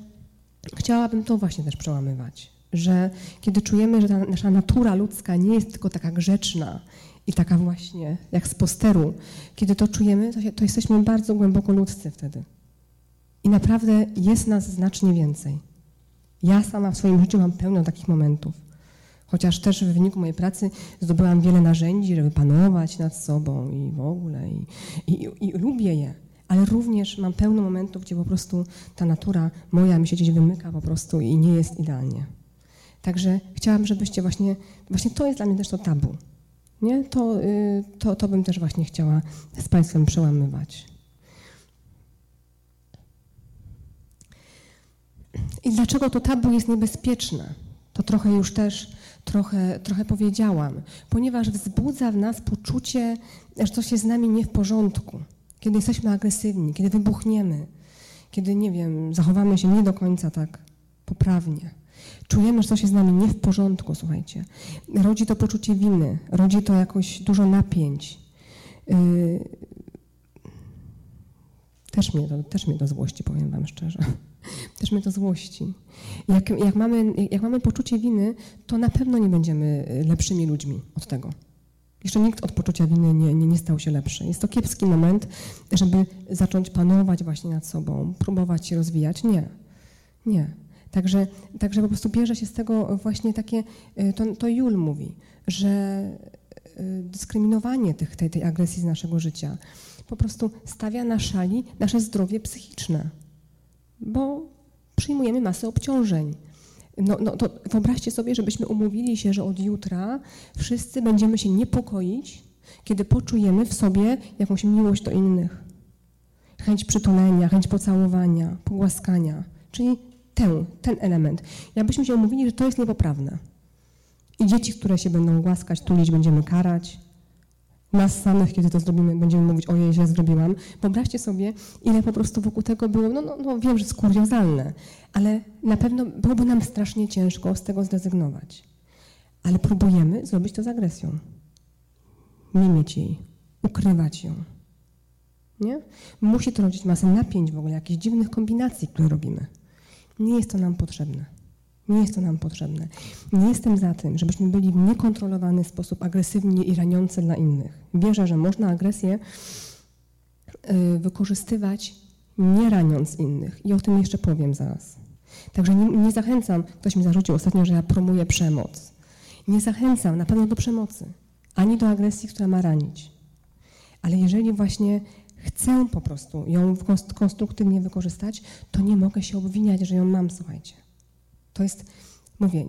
chciałabym to właśnie też przełamywać, że kiedy czujemy, że ta nasza natura ludzka nie jest tylko taka grzeczna i taka właśnie, jak z posteru, kiedy to czujemy, to, się, to jesteśmy bardzo głęboko ludzcy wtedy. I naprawdę jest nas znacznie więcej. Ja sama w swoim życiu mam pełno takich momentów. Chociaż też w wyniku mojej pracy zdobyłam wiele narzędzi, żeby panować nad sobą i w ogóle. I, i, i lubię je. Ale również mam pełno momentów, gdzie po prostu ta natura moja mi się gdzieś wymyka po prostu i nie jest idealnie. Także chciałam, żebyście właśnie, właśnie to jest dla mnie też to tabu nie? To, y, to, to bym też właśnie chciała z Państwem przełamywać. I dlaczego to tabu jest niebezpieczne? To trochę już też trochę, trochę powiedziałam. Ponieważ wzbudza w nas poczucie, że coś jest z nami nie w porządku. Kiedy jesteśmy agresywni, kiedy wybuchniemy, kiedy, nie wiem, zachowamy się nie do końca tak poprawnie. Czujemy, że coś jest z nami nie w porządku, słuchajcie. Rodzi to poczucie winy, rodzi to jakoś dużo napięć. Yy... Też mnie, to, też mnie to złości, powiem Wam szczerze. Też mnie to złości. Jak, jak, mamy, jak mamy poczucie winy, to na pewno nie będziemy lepszymi ludźmi od tego. Jeszcze nikt od poczucia winy nie, nie, nie stał się lepszy. Jest to kiepski moment, żeby zacząć panować właśnie nad sobą, próbować się rozwijać. Nie. Nie. Także, także po prostu bierze się z tego właśnie takie, y, to, to Jul mówi, że y, dyskryminowanie tych, tej, tej agresji z naszego życia po prostu stawia na szali nasze zdrowie psychiczne, bo przyjmujemy masę obciążeń. No, no to wyobraźcie sobie, żebyśmy umówili się, że od jutra wszyscy będziemy się niepokoić Kiedy poczujemy w sobie jakąś miłość do innych, chęć przytulenia, chęć pocałowania, pogłaskania, czyli ten, ten element. Jakbyśmy się umówili, że to jest niepoprawne. I dzieci, które się będą głaskać, tulić, będziemy karać. Nas samych, kiedy to zrobimy, będziemy mówić, ojej, źle zrobiłam. Wyobraźcie sobie, ile po prostu wokół tego było, no, no, no wiem, że jest kuriozalne, ale na pewno byłoby nam strasznie ciężko z tego zrezygnować. Ale próbujemy zrobić to z agresją. Nie mieć jej, ukrywać ją. Nie? Musi to rodzić masę napięć w ogóle, jakichś dziwnych kombinacji, które robimy. Nie jest to nam potrzebne. Nie jest to nam potrzebne. Nie jestem za tym, żebyśmy byli w niekontrolowany sposób agresywni i raniący dla innych. Wierzę, że można agresję y, wykorzystywać nie raniąc innych. I o tym jeszcze powiem zaraz. Także nie, nie zachęcam, ktoś mi zarzucił ostatnio, że ja promuję przemoc. Nie zachęcam na pewno do przemocy, ani do agresji, która ma ranić. Ale jeżeli właśnie chcę po prostu ją konstruktywnie wykorzystać, to nie mogę się obwiniać, że ją mam, słuchajcie. To jest, mówię,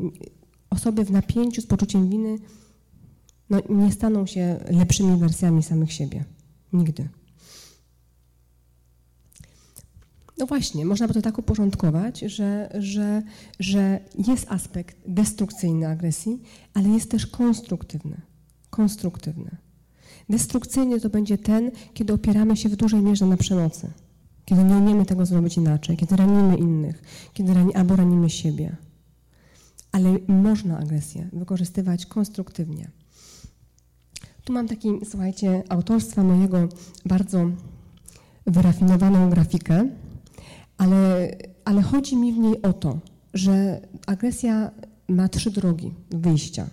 osoby w napięciu z poczuciem winy no, nie staną się lepszymi wersjami samych siebie. Nigdy. No właśnie, można by to tak uporządkować, że, że, że jest aspekt destrukcyjny agresji, ale jest też konstruktywny. Konstruktywny. Destrukcyjny to będzie ten, kiedy opieramy się w dużej mierze na przemocy, kiedy nie umiemy tego zrobić inaczej, kiedy ranimy innych, kiedy rani, albo ranimy siebie. Ale można agresję wykorzystywać konstruktywnie. Tu mam taki, słuchajcie, autorstwa mojego bardzo wyrafinowaną grafikę, ale, ale chodzi mi w niej o to, że agresja ma trzy drogi wyjścia.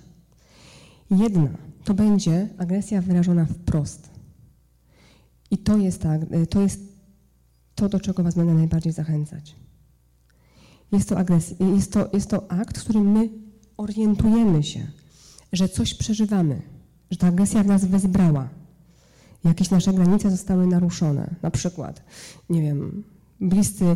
Jedna to będzie agresja wyrażona wprost. I to jest, tak, to, jest to, do czego Was będę najbardziej zachęcać. Jest to, agresja, jest, to, jest to akt, w którym my orientujemy się, że coś przeżywamy, że ta agresja w nas wezbrała. Jakieś nasze granice zostały naruszone. Na przykład, nie wiem, bliscy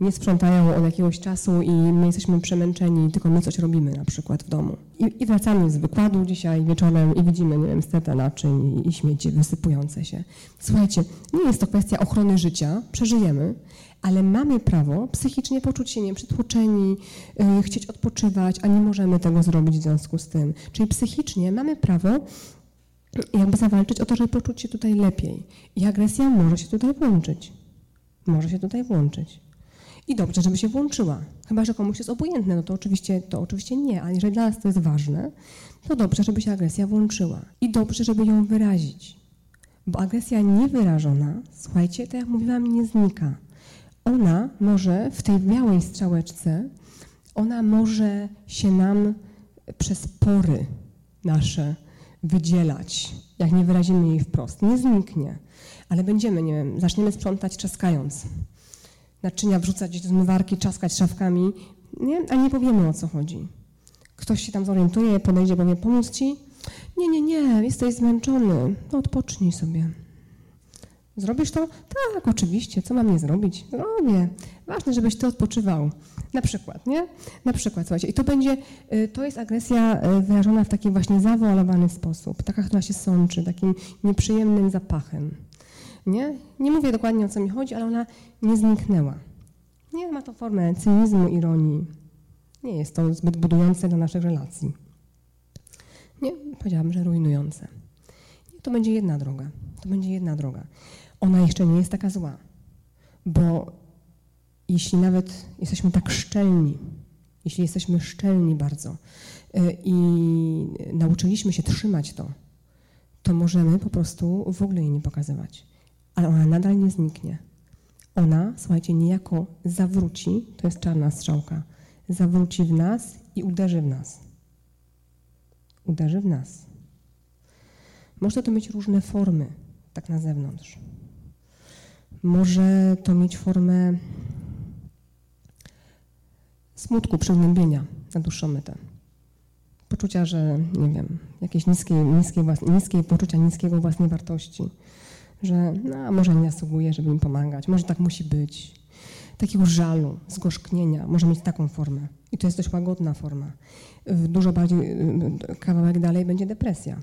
nie sprzątają od jakiegoś czasu i my jesteśmy przemęczeni, tylko my coś robimy na przykład w domu. I, i wracamy z wykładu dzisiaj wieczorem i widzimy, nie wiem, stertę naczyń i, i śmieci wysypujące się. Słuchajcie, nie jest to kwestia ochrony życia, przeżyjemy, ale mamy prawo psychicznie poczuć się nieprzytłoczeni, yy, chcieć odpoczywać, a nie możemy tego zrobić w związku z tym. Czyli psychicznie mamy prawo jakby zawalczyć o to, żeby poczuć się tutaj lepiej. I agresja może się tutaj włączyć. Może się tutaj włączyć. I dobrze, żeby się włączyła. Chyba, że komuś jest obojętne, no to oczywiście, to oczywiście nie, ale jeżeli dla nas to jest ważne, to dobrze, żeby się agresja włączyła. I dobrze, żeby ją wyrazić. Bo agresja niewyrażona, słuchajcie, tak jak mówiłam, nie znika. Ona może w tej białej strzałeczce, ona może się nam przez pory nasze wydzielać, jak nie wyrazimy jej wprost. Nie zniknie, ale będziemy, nie wiem, zaczniemy sprzątać czaskając naczynia wrzucać do zmywarki, czaskać szafkami, nie? a nie powiemy o co chodzi. Ktoś się tam zorientuje, podejdzie, powie, pomóc ci? Nie, nie, nie, jesteś zmęczony, no odpocznij sobie. Zrobisz to? Tak, oczywiście, co mam nie zrobić? Zrobię. Ważne, żebyś ty odpoczywał. Na przykład, nie? Na przykład, słuchajcie, i to będzie, y, to jest agresja y, wyrażona w taki właśnie zawoalowany sposób, taka, która się sączy, takim nieprzyjemnym zapachem. Nie? nie mówię dokładnie o co mi chodzi, ale ona nie zniknęła. Nie ma to formę cynizmu, ironii. Nie jest to zbyt budujące dla naszych relacji. Nie, powiedziałabym, że rujnujące. Nie, to będzie jedna droga. To będzie jedna droga. Ona jeszcze nie jest taka zła, bo jeśli nawet jesteśmy tak szczelni, jeśli jesteśmy szczelni bardzo y, i nauczyliśmy się trzymać to, to możemy po prostu w ogóle jej nie pokazywać ale ona nadal nie zniknie. Ona, słuchajcie, niejako zawróci, to jest czarna strzałka, zawróci w nas i uderzy w nas. Uderzy w nas. Może to mieć różne formy, tak na zewnątrz. Może to mieć formę smutku, przygnębienia na dłuższą metę. Poczucia, że, nie wiem, jakieś niskie, niskie, niskie poczucia niskiego własnej wartości że no, może nie zasługuje, żeby im pomagać, może tak musi być. Takiego żalu, zgorzknienia może mieć taką formę. I to jest dość łagodna forma. Dużo bardziej, kawałek dalej będzie depresja.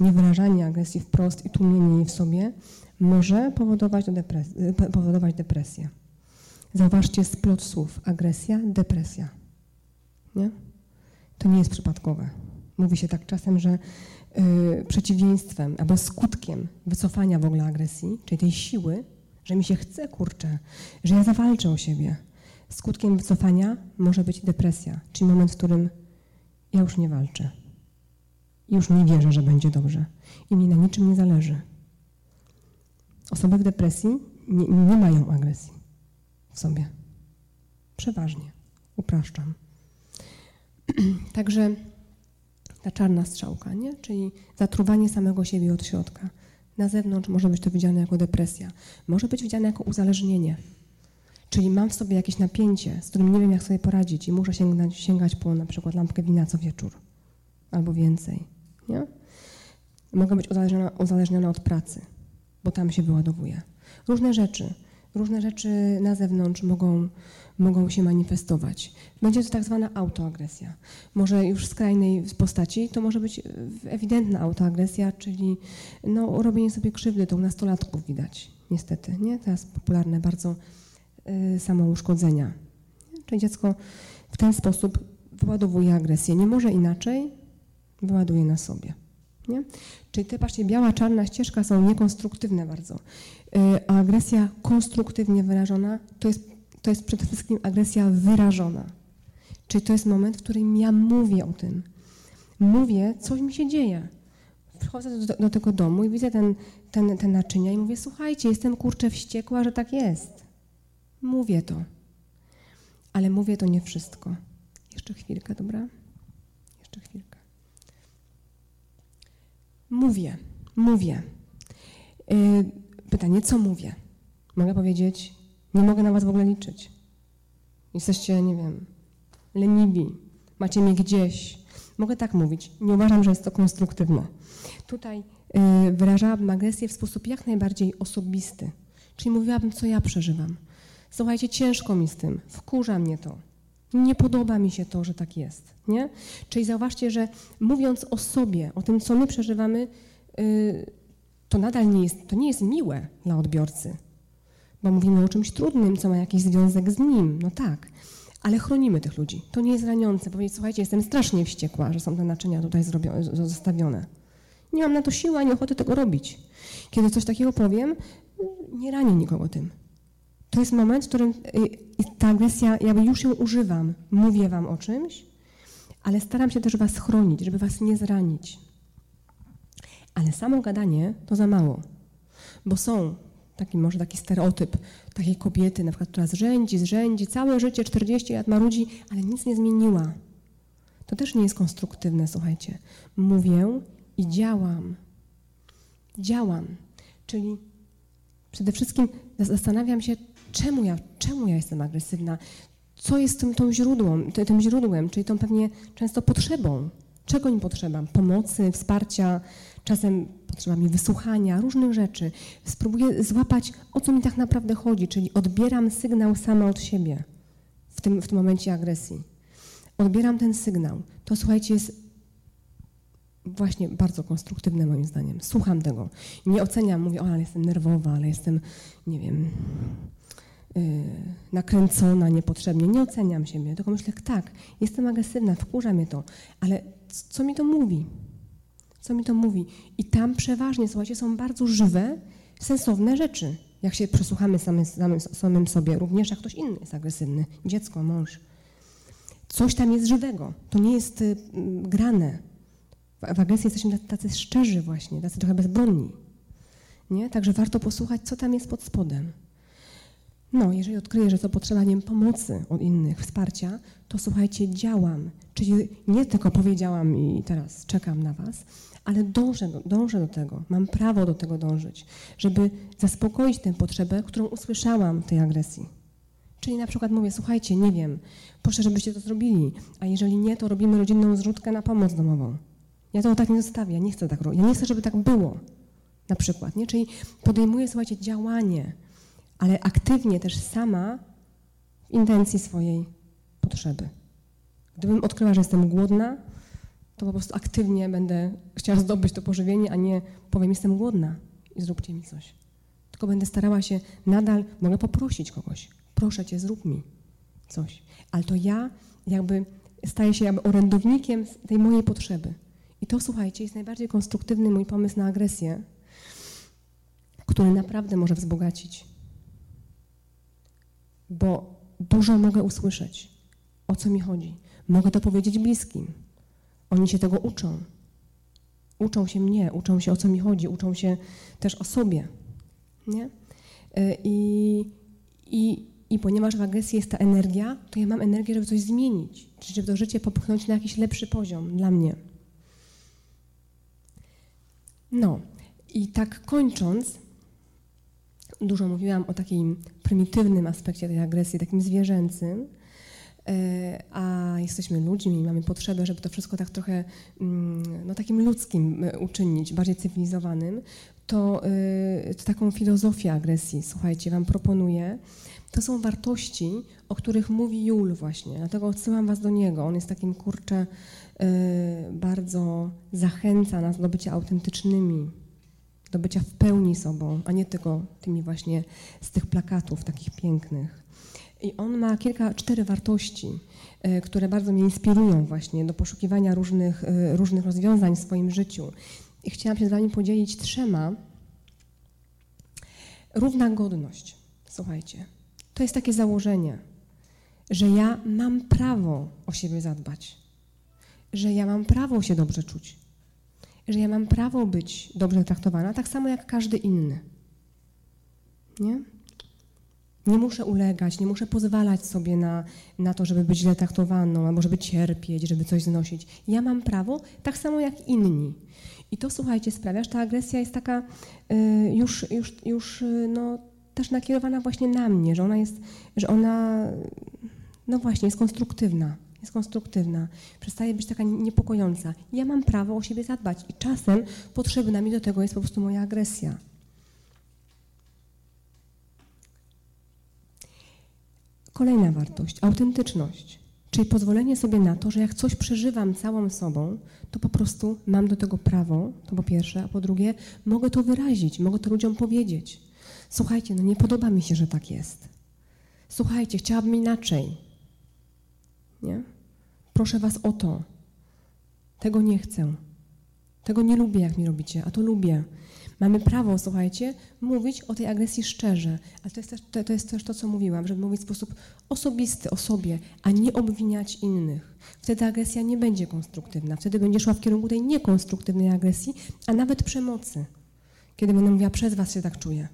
Niewyrażanie agresji wprost i tłumienie jej w sobie może powodować, depres powodować depresję. Zauważcie splot słów. Agresja, depresja. Nie? To nie jest przypadkowe. Mówi się tak czasem, że przeciwieństwem albo skutkiem wycofania w ogóle agresji, czyli tej siły, że mi się chce, kurczę, że ja zawalczę o siebie. Skutkiem wycofania może być depresja, czyli moment, w którym ja już nie walczę. Już nie wierzę, że będzie dobrze. I mi na niczym nie zależy. Osoby w depresji nie, nie mają agresji w sobie. Przeważnie. Upraszczam. Także ta czarna strzałka, nie? czyli zatruwanie samego siebie od środka. Na zewnątrz może być to widziane jako depresja, może być widziane jako uzależnienie. Czyli mam w sobie jakieś napięcie, z którym nie wiem, jak sobie poradzić i muszę sięgnąć, sięgać po na przykład lampkę wina co wieczór albo więcej. Nie? Mogę być uzależniona, uzależniona od pracy, bo tam się wyładowuje. Różne rzeczy, różne rzeczy na zewnątrz mogą, mogą się manifestować. Będzie to tak zwana autoagresja. Może już w skrajnej postaci to może być ewidentna autoagresja, czyli no, robienie sobie krzywdy, to u nastolatków widać, niestety. Nie? Teraz popularne bardzo y, samouszkodzenia. Czyli dziecko w ten sposób wyładowuje agresję. Nie może inaczej, wyładuje na sobie. Nie? Czyli te, patrzcie, biała, czarna ścieżka są niekonstruktywne bardzo. Y, a agresja konstruktywnie wyrażona to jest, to jest przede wszystkim agresja wyrażona. Czyli to jest moment, w którym ja mówię o tym. Mówię, co mi się dzieje. Wchodzę do, do tego domu i widzę ten, ten, ten naczynia i mówię, słuchajcie, jestem kurczę wściekła, że tak jest. Mówię to. Ale mówię to nie wszystko. Jeszcze chwilkę, dobra? Jeszcze chwilkę. Mówię, mówię. Y, pytanie, co mówię? Mogę powiedzieć, nie mogę na was w ogóle liczyć. Jesteście, nie wiem, leniwi, macie mnie gdzieś. Mogę tak mówić. Nie uważam, że jest to konstruktywne. Tutaj y, wyrażałabym agresję w sposób jak najbardziej osobisty. Czyli mówiłabym, co ja przeżywam. Słuchajcie, ciężko mi z tym, wkurza mnie to. Nie podoba mi się to, że tak jest. Nie? Czyli zauważcie, że mówiąc o sobie, o tym, co my przeżywamy, yy, to nadal nie jest, to nie jest miłe dla odbiorcy, bo mówimy o czymś trudnym, co ma jakiś związek z nim. No tak, ale chronimy tych ludzi. To nie jest raniące. Powiedzieć, słuchajcie, jestem strasznie wściekła, że są te naczynia tutaj zostawione. Nie mam na to siły ani ochoty tego robić. Kiedy coś takiego powiem, nie ranię nikogo tym. To jest moment, w którym y, ta agresja, jakby już ją używam, mówię wam o czymś, ale staram się też was chronić, żeby was nie zranić. Ale samo gadanie to za mało, bo są taki może taki stereotyp takiej kobiety, na przykład, która zrzędzi, zrzędzi, całe życie, 40 lat marudzi, ale nic nie zmieniła. To też nie jest konstruktywne, słuchajcie. Mówię i działam. Działam. Czyli przede wszystkim zastanawiam się, czemu ja, czemu ja jestem agresywna, co jest tym, tą źródłem, tym źródłem, czyli tą pewnie często potrzebą. Czego mi potrzeba? Pomocy, wsparcia, czasem potrzeba mi wysłuchania, różnych rzeczy. Spróbuję złapać, o co mi tak naprawdę chodzi, czyli odbieram sygnał sama od siebie w tym, w tym momencie agresji. Odbieram ten sygnał. To słuchajcie, jest właśnie bardzo konstruktywne moim zdaniem. Słucham tego. Nie oceniam, mówię, o, ale jestem nerwowa, ale jestem, nie wiem, nakręcona niepotrzebnie. Nie oceniam siebie, tylko myślę, tak, jestem agresywna, wkurza mnie to, ale co mi to mówi? Co mi to mówi? I tam przeważnie, słuchajcie, są bardzo żywe, sensowne rzeczy. Jak się przesłuchamy samym, samym, samym sobie, również jak ktoś inny jest agresywny, dziecko, mąż. Coś tam jest żywego. To nie jest y, grane. W, w agresji jesteśmy tacy szczerzy właśnie, tacy trochę bezbronni. Nie? Także warto posłuchać, co tam jest pod spodem. No, jeżeli odkryję, że to potrzeba nie pomocy od innych, wsparcia, to słuchajcie, działam. Czyli nie tylko powiedziałam i teraz czekam na Was, ale dążę do, dążę do tego, mam prawo do tego dążyć, żeby zaspokoić tę potrzebę, którą usłyszałam tej agresji. Czyli na przykład mówię, słuchajcie, nie wiem, proszę, żebyście to zrobili, a jeżeli nie, to robimy rodzinną zrzutkę na pomoc domową. Ja to tak nie zostawię, nie chcę tak robić. Ja nie chcę, żeby tak było. Na przykład, nie? Czyli podejmuję, słuchajcie, działanie, ale aktywnie też sama w intencji swojej potrzeby. Gdybym odkryła, że jestem głodna, to po prostu aktywnie będę chciała zdobyć to pożywienie, a nie powiem, jestem głodna i zróbcie mi coś. Tylko będę starała się nadal, mogę poprosić kogoś, proszę cię, zrób mi coś. Ale to ja jakby staję się jakby orędownikiem tej mojej potrzeby. I to, słuchajcie, jest najbardziej konstruktywny mój pomysł na agresję, który naprawdę może wzbogacić. Bo dużo mogę usłyszeć, o co mi chodzi. Mogę to powiedzieć bliskim. Oni się tego uczą. Uczą się mnie, uczą się o co mi chodzi, uczą się też o sobie. Nie? E, I, i, I ponieważ w agresji jest ta energia, to ja mam energię, żeby coś zmienić, czyli żeby to życie popchnąć na jakiś lepszy poziom dla mnie. No, i tak kończąc, dużo mówiłam o takim prymitywnym aspekcie tej agresji, takim zwierzęcym, e, a jesteśmy ludźmi i mamy potrzebę, żeby to wszystko tak trochę mm, no, takim ludzkim e, uczynić, bardziej cywilizowanym, to, e, to taką filozofię agresji, słuchajcie, Wam proponuję. To są wartości, o których mówi Jul właśnie, dlatego odsyłam Was do niego. On jest takim, kurczę, bardzo zachęca nas do bycia autentycznymi, do bycia w pełni sobą, a nie tylko tymi właśnie z tych plakatów takich pięknych. I on ma kilka, cztery wartości, e, które bardzo mnie inspirują właśnie do poszukiwania różnych, e, różnych rozwiązań w swoim życiu. I chciałam się z Wami podzielić trzema. Równa godność. Słuchajcie, to jest takie założenie, że ja mam prawo o siebie zadbać, że ja mam prawo się dobrze czuć, że ja mam prawo być dobrze traktowana, tak samo jak każdy inny. Nie? Nie muszę ulegać, nie muszę pozwalać sobie na, na to, żeby być źle traktowaną, albo żeby cierpieć, żeby coś znosić. Ja mam prawo tak samo jak inni. I to, słuchajcie, sprawia, że ta agresja jest taka y, już, już, już y, no, też nakierowana właśnie na mnie, że ona jest, że ona, no właśnie, jest konstruktywna jest konstruktywna, przestaje być taka niepokojąca. Ja mam prawo o siebie zadbać i czasem potrzebna mi do tego jest po prostu moja agresja. Kolejna wartość autentyczność, czyli pozwolenie sobie na to, że jak coś przeżywam całą sobą, to po prostu mam do tego prawo, to po pierwsze, a po drugie, mogę to wyrazić, mogę to ludziom powiedzieć. Słuchajcie, no nie podoba mi się, że tak jest. Słuchajcie, chciałabym inaczej. Nie? Proszę was o to. Tego nie chcę. Tego nie lubię, jak mi robicie, a to lubię. Mamy prawo, słuchajcie, mówić o tej agresji szczerze, ale to jest, też, to, to jest też to, co mówiłam, żeby mówić w sposób osobisty o sobie, a nie obwiniać innych. Wtedy agresja nie będzie konstruktywna, wtedy będzie szła w kierunku tej niekonstruktywnej agresji, a nawet przemocy. Kiedy będę mówiła, przez was się tak czuję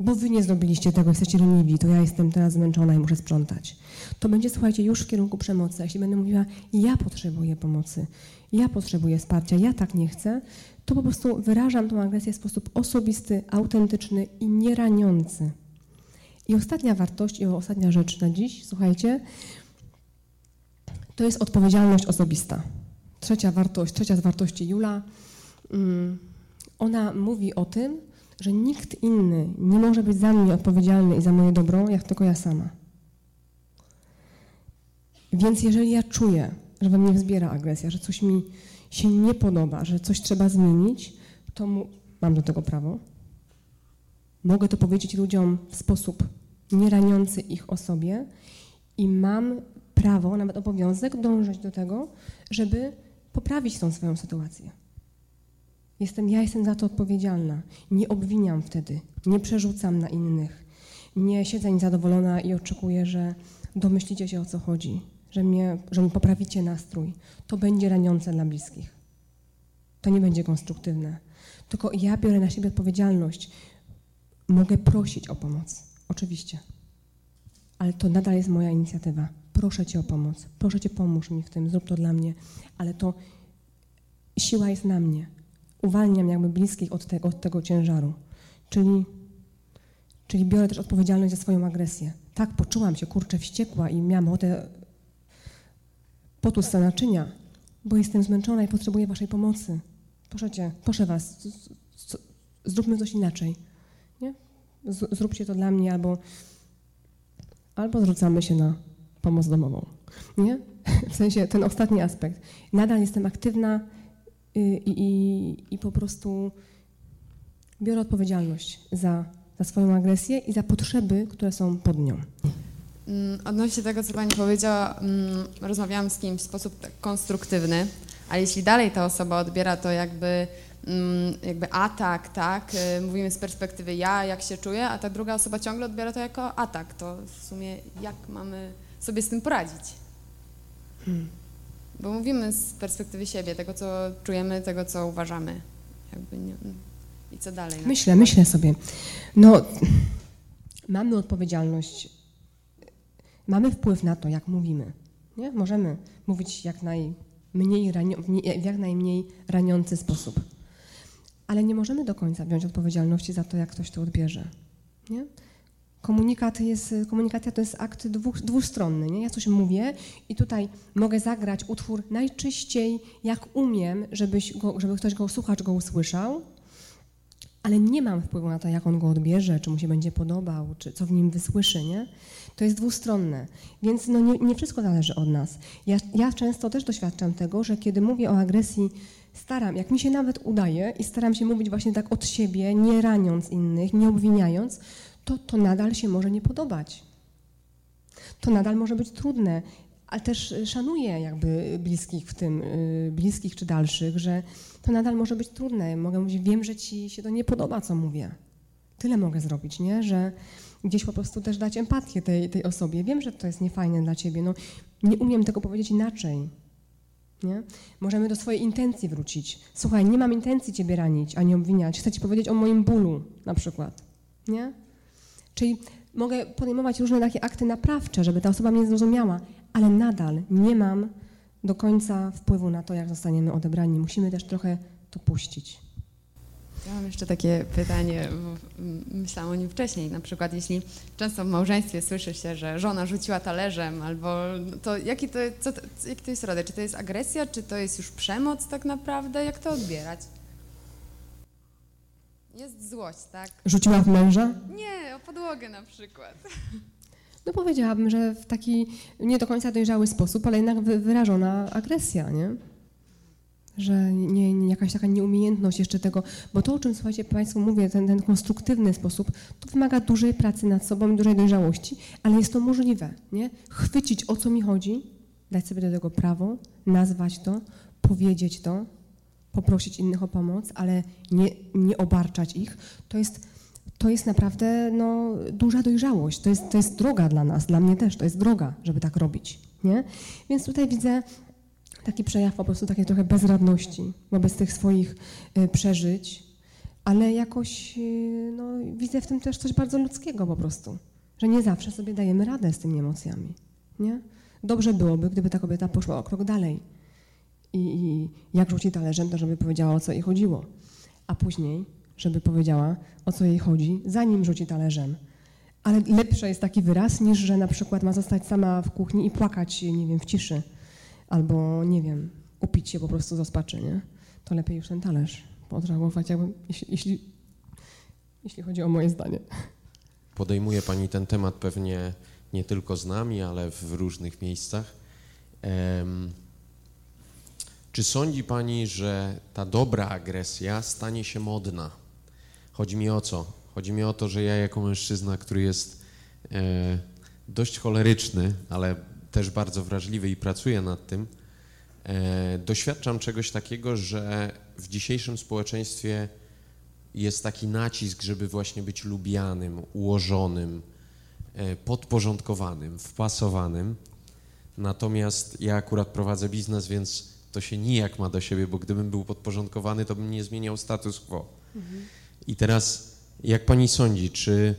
bo wy nie zrobiliście tego, jesteście leniwi, to ja jestem teraz zmęczona i muszę sprzątać. To będzie, słuchajcie, już w kierunku przemocy. Jeśli będę mówiła, ja potrzebuję pomocy, ja potrzebuję wsparcia, ja tak nie chcę, to po prostu wyrażam tą agresję w sposób osobisty, autentyczny i nieraniący. I ostatnia wartość, i ostatnia rzecz na dziś, słuchajcie, to jest odpowiedzialność osobista. Trzecia wartość, trzecia z wartości Jula, mm, ona mówi o tym, że nikt inny nie może być za mnie odpowiedzialny i za moje dobro, jak tylko ja sama. Więc jeżeli ja czuję, że we mnie wzbiera agresja, że coś mi się nie podoba, że coś trzeba zmienić, to mu, mam do tego prawo. Mogę to powiedzieć ludziom w sposób nieraniący ich o sobie i mam prawo, nawet obowiązek dążyć do tego, żeby poprawić tą swoją sytuację. Jestem, ja jestem za to odpowiedzialna. Nie obwiniam wtedy, nie przerzucam na innych. Nie siedzę niezadowolona i oczekuję, że domyślicie się o co chodzi, że, że mi poprawicie nastrój. To będzie raniące dla bliskich. To nie będzie konstruktywne. Tylko ja biorę na siebie odpowiedzialność. Mogę prosić o pomoc, oczywiście. Ale to nadal jest moja inicjatywa. Proszę Cię o pomoc. Proszę Cię, pomóż mi w tym, zrób to dla mnie. Ale to siła jest na mnie uwalniam jakby bliskich od tego, od tego ciężaru. Czyli, czyli biorę też odpowiedzialność za swoją agresję. Tak, poczułam się, kurczę, wściekła i miałam ochotę potłuc naczynia, bo jestem zmęczona i potrzebuję waszej pomocy. Proszę cię, proszę was, zróbmy coś inaczej. Nie? Zróbcie to dla mnie albo, albo zwrócamy się na pomoc domową. Nie? W sensie ten ostatni aspekt. Nadal jestem aktywna i, i, i po prostu biorę odpowiedzialność za, za swoją agresję i za potrzeby, które są pod nią. Mm, odnośnie tego, co Pani powiedziała, mm, rozmawiałam z kimś w sposób tak konstruktywny, ale jeśli dalej ta osoba odbiera to jakby, mm, jakby atak, tak, y, mówimy z perspektywy ja, jak się czuję, a ta druga osoba ciągle odbiera to jako atak, to w sumie jak mamy sobie z tym poradzić? Hmm. Bo mówimy z perspektywy siebie, tego, co czujemy, tego, co uważamy. Jakby nie, I co dalej? Myślę, myślę sobie. No, mamy odpowiedzialność mamy wpływ na to, jak mówimy. Nie? Możemy mówić jak najmniej w jak najmniej raniący sposób. Ale nie możemy do końca wziąć odpowiedzialności za to, jak ktoś to odbierze. Nie? Komunikat jest, komunikacja to jest akt dwóch, dwustronny. Nie? Ja coś mówię i tutaj mogę zagrać utwór najczyściej, jak umiem, żebyś go, żeby ktoś go, słuchacz go usłyszał, ale nie mam wpływu na to, jak on go odbierze, czy mu się będzie podobał, czy co w nim wysłyszy, nie? To jest dwustronne, więc no nie, nie wszystko zależy od nas. Ja, ja często też doświadczam tego, że kiedy mówię o agresji, staram, jak mi się nawet udaje i staram się mówić właśnie tak od siebie, nie raniąc innych, nie obwiniając, to to nadal się może nie podobać. To nadal może być trudne, ale też szanuję jakby bliskich w tym, y, bliskich czy dalszych, że to nadal może być trudne. Mogę mówić, wiem, że ci się to nie podoba, co mówię. Tyle mogę zrobić, nie? Że gdzieś po prostu też dać empatię tej, tej osobie. Wiem, że to jest niefajne dla ciebie, no nie umiem tego powiedzieć inaczej. Nie? Możemy do swojej intencji wrócić. Słuchaj, nie mam intencji ciebie ranić, ani obwiniać. Chcę ci powiedzieć o moim bólu na przykład. Nie? Czyli mogę podejmować różne takie akty naprawcze, żeby ta osoba mnie zrozumiała, ale nadal nie mam do końca wpływu na to, jak zostaniemy odebrani. Musimy też trochę to puścić. Ja mam jeszcze takie pytanie, myślałam o nim wcześniej, na przykład jeśli często w małżeństwie słyszy się, że żona rzuciła talerzem, albo to jaki to, co, jaki to jest rodzaj? Czy to jest agresja, czy to jest już przemoc tak naprawdę? Jak to odbierać? Jest złość, tak? Rzuciła w męża? Nie, o podłogę na przykład. No powiedziałabym, że w taki nie do końca dojrzały sposób, ale jednak wyrażona agresja, nie? Że nie, nie, jakaś taka nieumiejętność jeszcze tego, bo to, o czym słuchajcie Państwu mówię, ten, ten konstruktywny sposób, to wymaga dużej pracy nad sobą i dużej dojrzałości, ale jest to możliwe, nie? Chwycić o co mi chodzi, dać sobie do tego prawo, nazwać to, powiedzieć to, poprosić innych o pomoc, ale nie, nie obarczać ich, to jest to jest naprawdę no, duża dojrzałość. To jest, to jest droga dla nas, dla mnie też, to jest droga, żeby tak robić. Nie? Więc tutaj widzę taki przejaw po prostu takiej trochę bezradności wobec tych swoich y, przeżyć, ale jakoś y, no, widzę w tym też coś bardzo ludzkiego po prostu, że nie zawsze sobie dajemy radę z tymi emocjami. Nie? Dobrze byłoby, gdyby ta kobieta poszła o krok dalej i, i jak rzuci talerzem, to żeby powiedziała, o co jej chodziło. A później żeby powiedziała, o co jej chodzi, zanim rzuci talerzem. Ale lepszy jest taki wyraz, niż że na przykład ma zostać sama w kuchni i płakać, nie wiem, w ciszy. Albo, nie wiem, upić się po prostu z rozpaczy, nie? To lepiej już ten talerz podragować, jakby, jeśli, jeśli, jeśli chodzi o moje zdanie. Podejmuje Pani ten temat pewnie nie tylko z nami, ale w różnych miejscach. Um, czy sądzi Pani, że ta dobra agresja stanie się modna? Chodzi mi o co? Chodzi mi o to, że ja jako mężczyzna, który jest e, dość choleryczny, ale też bardzo wrażliwy i pracuję nad tym, e, doświadczam czegoś takiego, że w dzisiejszym społeczeństwie jest taki nacisk, żeby właśnie być lubianym, ułożonym, e, podporządkowanym, wpasowanym. Natomiast ja akurat prowadzę biznes, więc to się nijak ma do siebie, bo gdybym był podporządkowany, to bym nie zmieniał status quo. Mhm. I teraz, jak pani sądzi, czy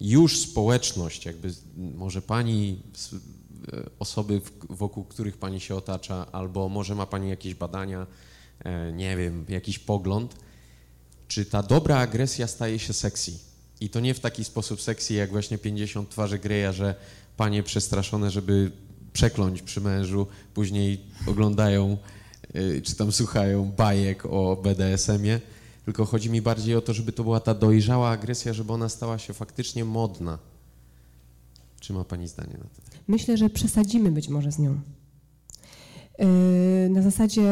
już społeczność, jakby może pani, e, osoby, wokół których pani się otacza, albo może ma pani jakieś badania, e, nie wiem, jakiś pogląd, czy ta dobra agresja staje się sexy? I to nie w taki sposób sexy, jak właśnie 50 twarzy Greya, że panie przestraszone, żeby przekląć przy mężu, później oglądają y, czy tam słuchają bajek o BDSM-ie, tylko chodzi mi bardziej o to, żeby to była ta dojrzała agresja, żeby ona stała się faktycznie modna. Czy ma Pani zdanie na to? Myślę, że przesadzimy być może z nią. Yy, na zasadzie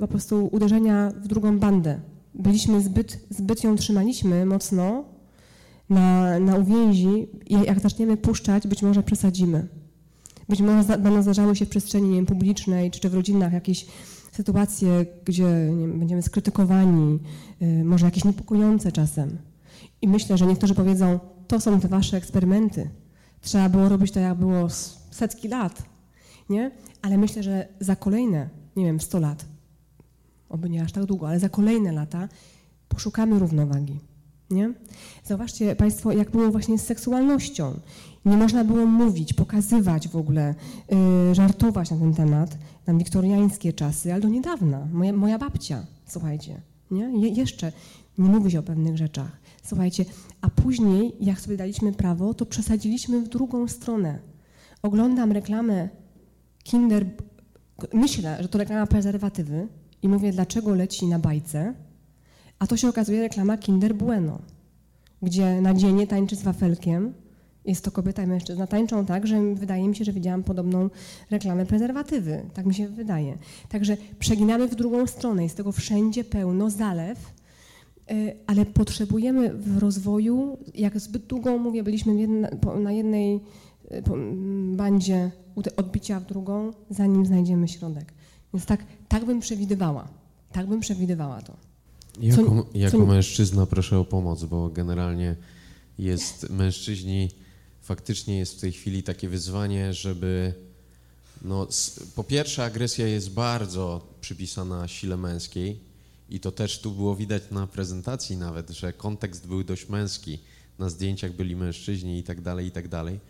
po prostu uderzenia w drugą bandę. Byliśmy zbyt, zbyt ją trzymaliśmy mocno na, na uwięzi i jak zaczniemy puszczać, być może przesadzimy. Być może będą zdarzały się w przestrzeni nie wiem, publicznej czy, czy w rodzinach jakieś sytuacje, gdzie wiem, będziemy skrytykowani, yy, może jakieś niepokojące czasem. I myślę, że niektórzy powiedzą, to są te wasze eksperymenty. Trzeba było robić to, jak było setki lat, nie? Ale myślę, że za kolejne, nie wiem, 100 lat, oby nie aż tak długo, ale za kolejne lata poszukamy równowagi, nie? Zauważcie Państwo, jak było właśnie z seksualnością. Nie można było mówić, pokazywać w ogóle, yy, żartować na ten temat, tam wiktoriańskie czasy, ale do niedawna. Moja, moja babcia, słuchajcie, nie? Je, jeszcze nie mówi się o pewnych rzeczach. Słuchajcie, a później, jak sobie daliśmy prawo, to przesadziliśmy w drugą stronę. Oglądam reklamę Kinder, myślę, że to reklama prezerwatywy i mówię, dlaczego leci na bajce, a to się okazuje reklama Kinder Bueno, gdzie na dzienie tańczy z wafelkiem, jest to kobieta i mężczyzna, tańczą tak, że wydaje mi się, że widziałam podobną reklamę prezerwatywy. Tak mi się wydaje. Także przeginamy w drugą stronę, jest tego wszędzie pełno, zalew, E, ale potrzebujemy w rozwoju, jak zbyt długo, mówię, byliśmy na jednej e, bandzie odbicia w drugą, zanim znajdziemy środek. Więc tak, tak bym przewidywała. Tak bym przewidywała to. Jako, co, jako co... mężczyzna proszę o pomoc, bo generalnie jest mężczyźni, faktycznie jest w tej chwili takie wyzwanie, żeby no, po pierwsze agresja jest bardzo przypisana sile męskiej, i to też tu było widać na prezentacji nawet, że kontekst był dość męski. Na zdjęciach byli mężczyźni i tak dalej, i tak dalej.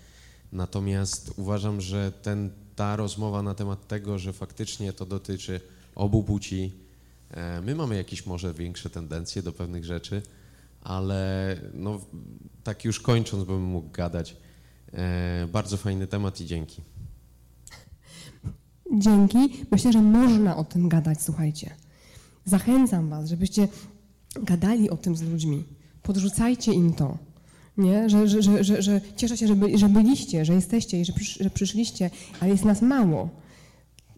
Natomiast uważam, że ten, ta rozmowa na temat tego, że faktycznie to dotyczy obu płci, my mamy jakieś może większe tendencje do pewnych rzeczy, ale no, tak już kończąc bym mógł gadać. E, bardzo fajny temat i dzięki. Dzięki. Myślę, że można o tym gadać, słuchajcie. Zachęcam Was, żebyście gadali o tym z ludźmi. Podrzucajcie im to. Nie? Że, że, że, że, że cieszę się, że, by, że byliście, że jesteście i że, przysz, że przyszliście, ale jest nas mało.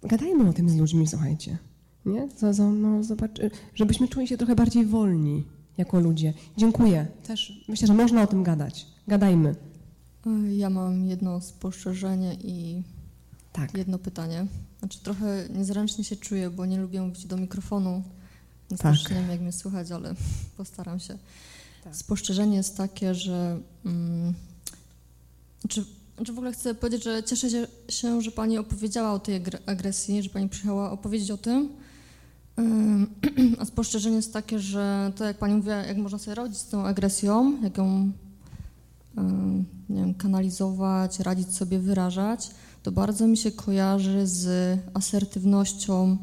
Gadajmy o tym z ludźmi, słuchajcie. Nie? No, zobacz, żebyśmy czuli się trochę bardziej wolni jako ludzie. Dziękuję. Też myślę, że można o tym gadać. Gadajmy. Ja mam jedno spostrzeżenie i tak. jedno pytanie. Znaczy trochę niezręcznie się czuję, bo nie lubię mówić do mikrofonu. Tak. Nie wiem, jak mnie słychać, ale postaram się. Tak. Spostrzeżenie jest takie, że... Mm, znaczy, znaczy w ogóle chcę powiedzieć, że cieszę się, że Pani opowiedziała o tej agresji, że Pani przyjechała opowiedzieć o tym. A spostrzeżenie jest takie, że to jak Pani mówiła, jak można sobie radzić z tą agresją, jak ją nie wiem, kanalizować, radzić sobie, wyrażać, to bardzo mi się kojarzy z asertywnością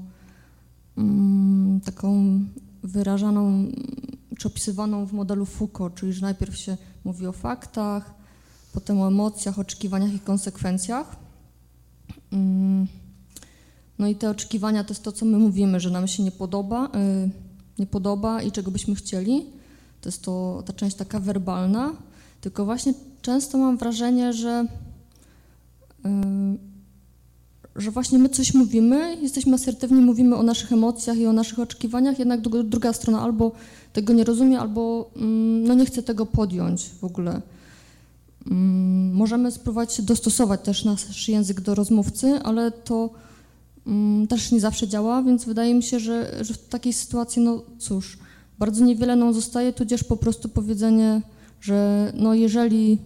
taką wyrażaną czy opisywaną w modelu Foucault, czyli że najpierw się mówi o faktach, potem o emocjach, oczekiwaniach i konsekwencjach. No i te oczekiwania to jest to, co my mówimy, że nam się nie podoba, y, nie podoba i czego byśmy chcieli. To jest to ta część taka werbalna, tylko właśnie często mam wrażenie, że że właśnie my coś mówimy, jesteśmy asertywni, mówimy o naszych emocjach i o naszych oczekiwaniach, jednak druga strona albo tego nie rozumie, albo mm, no nie chce tego podjąć w ogóle. Mm, możemy spróbować dostosować też nasz język do rozmówcy, ale to też nie zawsze działa, więc wydaje mi się, że, że w takiej sytuacji, no cóż, bardzo niewiele nam zostaje, tudzież po prostu powiedzenie, że no jeżeli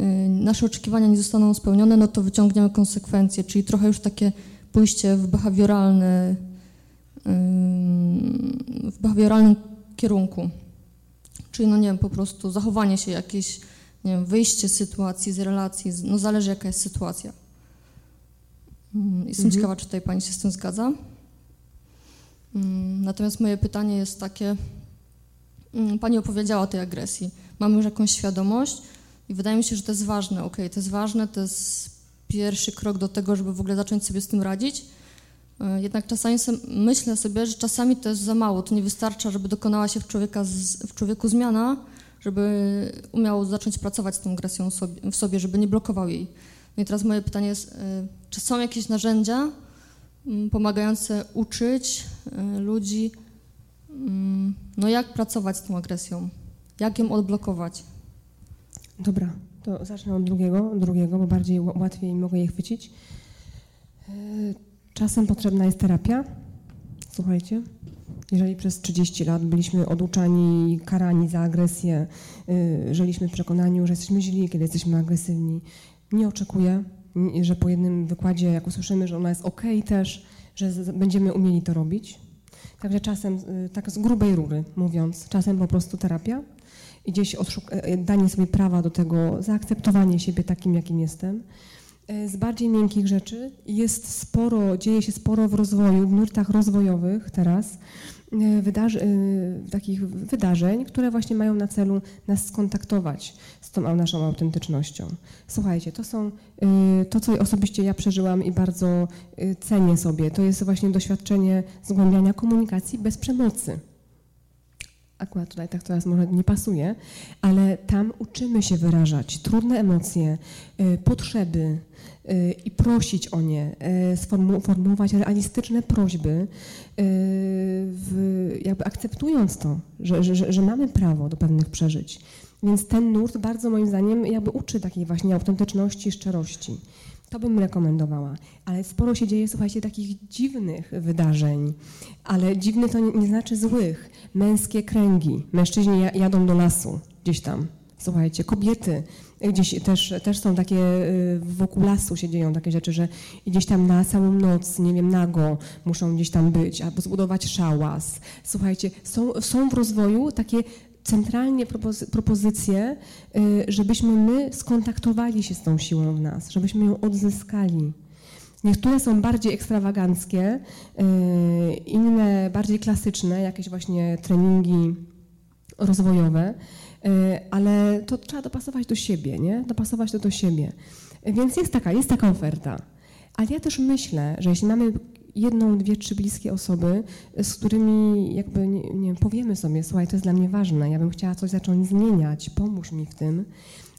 Y, nasze oczekiwania nie zostaną spełnione, no to wyciągniemy konsekwencje, czyli trochę już takie pójście w behawioralny, w behawioralnym kierunku. Czyli, no nie wiem, po prostu zachowanie się jakieś, nie wiem, wyjście z sytuacji, z relacji, no zależy jaka jest sytuacja. Mm, jestem mhm. ciekawa, czy tutaj Pani się z tym zgadza. Mm, natomiast moje pytanie jest takie, mm, Pani opowiedziała o tej agresji. Mamy już jakąś świadomość, i wydaje mi się, że to jest ważne. Ok, to jest ważne, to jest pierwszy krok do tego, żeby w ogóle zacząć sobie z tym radzić. E, jednak czasami myślę sobie, że czasami to jest za mało. To nie wystarcza, żeby dokonała się w, człowieka, w człowieku zmiana, żeby umiał zacząć pracować z tą agresją w sobie, żeby nie blokował jej. No i teraz moje pytanie jest, y, czy są jakieś narzędzia mm, pomagające uczyć y, ludzi, mm, no jak pracować z tą agresją, jak ją odblokować? Dobra, to zacznę od drugiego, drugiego bo bardziej łatwiej mogę je chwycić. Y, czasem potrzebna jest terapia. Słuchajcie, jeżeli przez 30 lat byliśmy oduczani, karani za agresję, żyliśmy w przekonaniu, że jesteśmy źli, kiedy jesteśmy agresywni, nie oczekuję, że po jednym wykładzie, jak usłyszymy, że ona jest ok też, że będziemy umieli to robić. Także czasem, y, tak z grubej rury mówiąc, czasem po prostu terapia i gdzieś e, e, danie sobie prawa do tego, zaakceptowanie siebie takim, jakim jestem. E, z bardziej miękkich rzeczy jest sporo, dzieje się sporo w rozwoju, w nurtach rozwojowych teraz, wydarzy, e, takich wydarzeń, które właśnie mają na celu nas skontaktować z tą naszą autentycznością. Słuchajcie, to są e, to, co osobiście ja przeżyłam i bardzo cenię sobie, to jest właśnie doświadczenie zgłębiania komunikacji bez przemocy. Akurat tutaj tak teraz może nie pasuje, ale tam uczymy się wyrażać trudne emocje, potrzeby, Y, i prosić o nie, y, sformułować realistyczne prośby, w, jakby akceptując to, że, że, że mamy prawo do pewnych przeżyć. Więc ten nurt bardzo moim zdaniem jakby uczy takiej właśnie autentyczności, szczerości. To bym rekomendowała. Ale sporo się dzieje, słuchajcie, takich dziwnych wydarzeń. Ale dziwny to nie, nie znaczy złych. Męskie kręgi. Mężczyźni jadą do lasu gdzieś tam. Słuchajcie, kobiety Gdzieś też, też są takie, y, wokół lasu się dzieją takie rzeczy, że gdzieś tam na całą noc, nie wiem, nago muszą gdzieś tam być, albo zbudować szałas. Słuchajcie, są, są w rozwoju takie centralnie propozy propozycje, y, żebyśmy my skontaktowali się z tą siłą w nas, żebyśmy ją odzyskali. Niektóre są bardziej ekstrawaganckie, y, inne bardziej klasyczne, jakieś właśnie treningi rozwojowe. E, ale to trzeba dopasować do siebie, nie? Dopasować to do siebie. Więc jest taka, jest taka oferta. Ale ja też myślę, że jeśli mamy jedną, dwie, trzy bliskie osoby, z którymi jakby, nie, nie powiemy sobie, słuchaj, to jest dla mnie ważne, ja bym chciała coś zacząć zmieniać, pomóż mi w tym,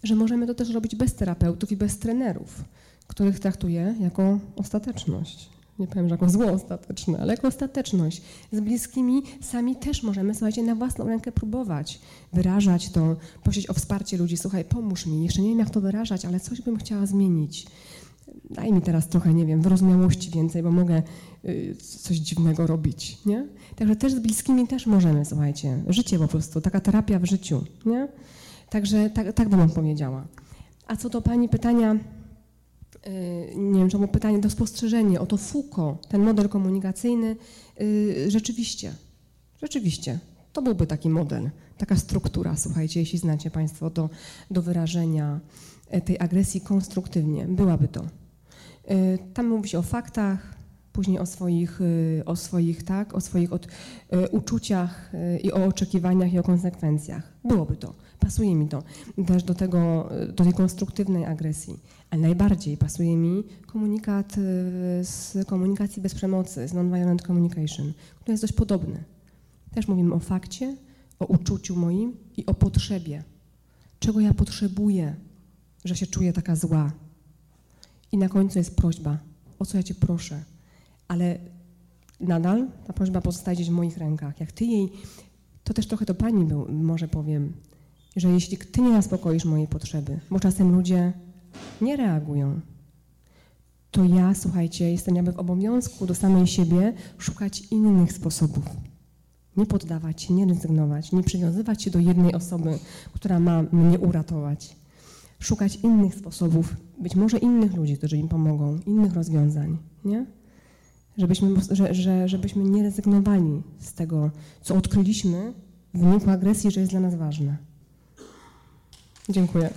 że możemy to też robić bez terapeutów i bez trenerów, których traktuję jako ostateczność nie powiem, że jako zło ostateczne, ale jako ostateczność. Z bliskimi sami też możemy, słuchajcie, na własną rękę próbować wyrażać to, prosić o wsparcie ludzi. Słuchaj, pomóż mi, jeszcze nie wiem, jak to wyrażać, ale coś bym chciała zmienić. Daj mi teraz trochę, nie wiem, wyrozumiałości więcej, bo mogę y, coś dziwnego robić, nie? Także też z bliskimi też możemy, słuchajcie, życie po prostu, taka terapia w życiu, nie? Także tak, tak bym odpowiedziała. A co do Pani pytania, Y, nie wiem, czemu pytanie, to spostrzeżenie, oto Foucault, ten model komunikacyjny, y, rzeczywiście, rzeczywiście, to byłby taki model, taka struktura, słuchajcie, jeśli znacie Państwo do, do wyrażenia e, tej agresji konstruktywnie, byłaby to. Y, tam mówi się o faktach, później o swoich, o swoich, tak, o swoich od, uczuciach i o oczekiwaniach i o konsekwencjach. Byłoby to. Pasuje mi to też do, tego, do tej konstruktywnej agresji, ale najbardziej pasuje mi komunikat y, z komunikacji bez przemocy, z non-violent communication, który jest dość podobny. Też mówimy o fakcie, o uczuciu moim i o potrzebie. Czego ja potrzebuję, że się czuję taka zła. I na końcu jest prośba, o co ja Cię proszę. Ale nadal ta prośba pozostaje gdzieś w moich rękach. Jak Ty jej, to też trochę do Pani był, może powiem, że jeśli Ty nie zaspokoisz mojej potrzeby, bo czasem ludzie nie reagują, to ja, słuchajcie, jestem jakby w obowiązku do samej siebie szukać innych sposobów. Nie poddawać się, nie rezygnować, nie przywiązywać się do jednej osoby, która ma mnie uratować. Szukać innych sposobów, być może innych ludzi, którzy im pomogą, innych rozwiązań, nie? Żebyśmy, że, że, żebyśmy nie rezygnowali z tego, co odkryliśmy w wyniku agresji, że jest dla nas ważne. Dziękuję.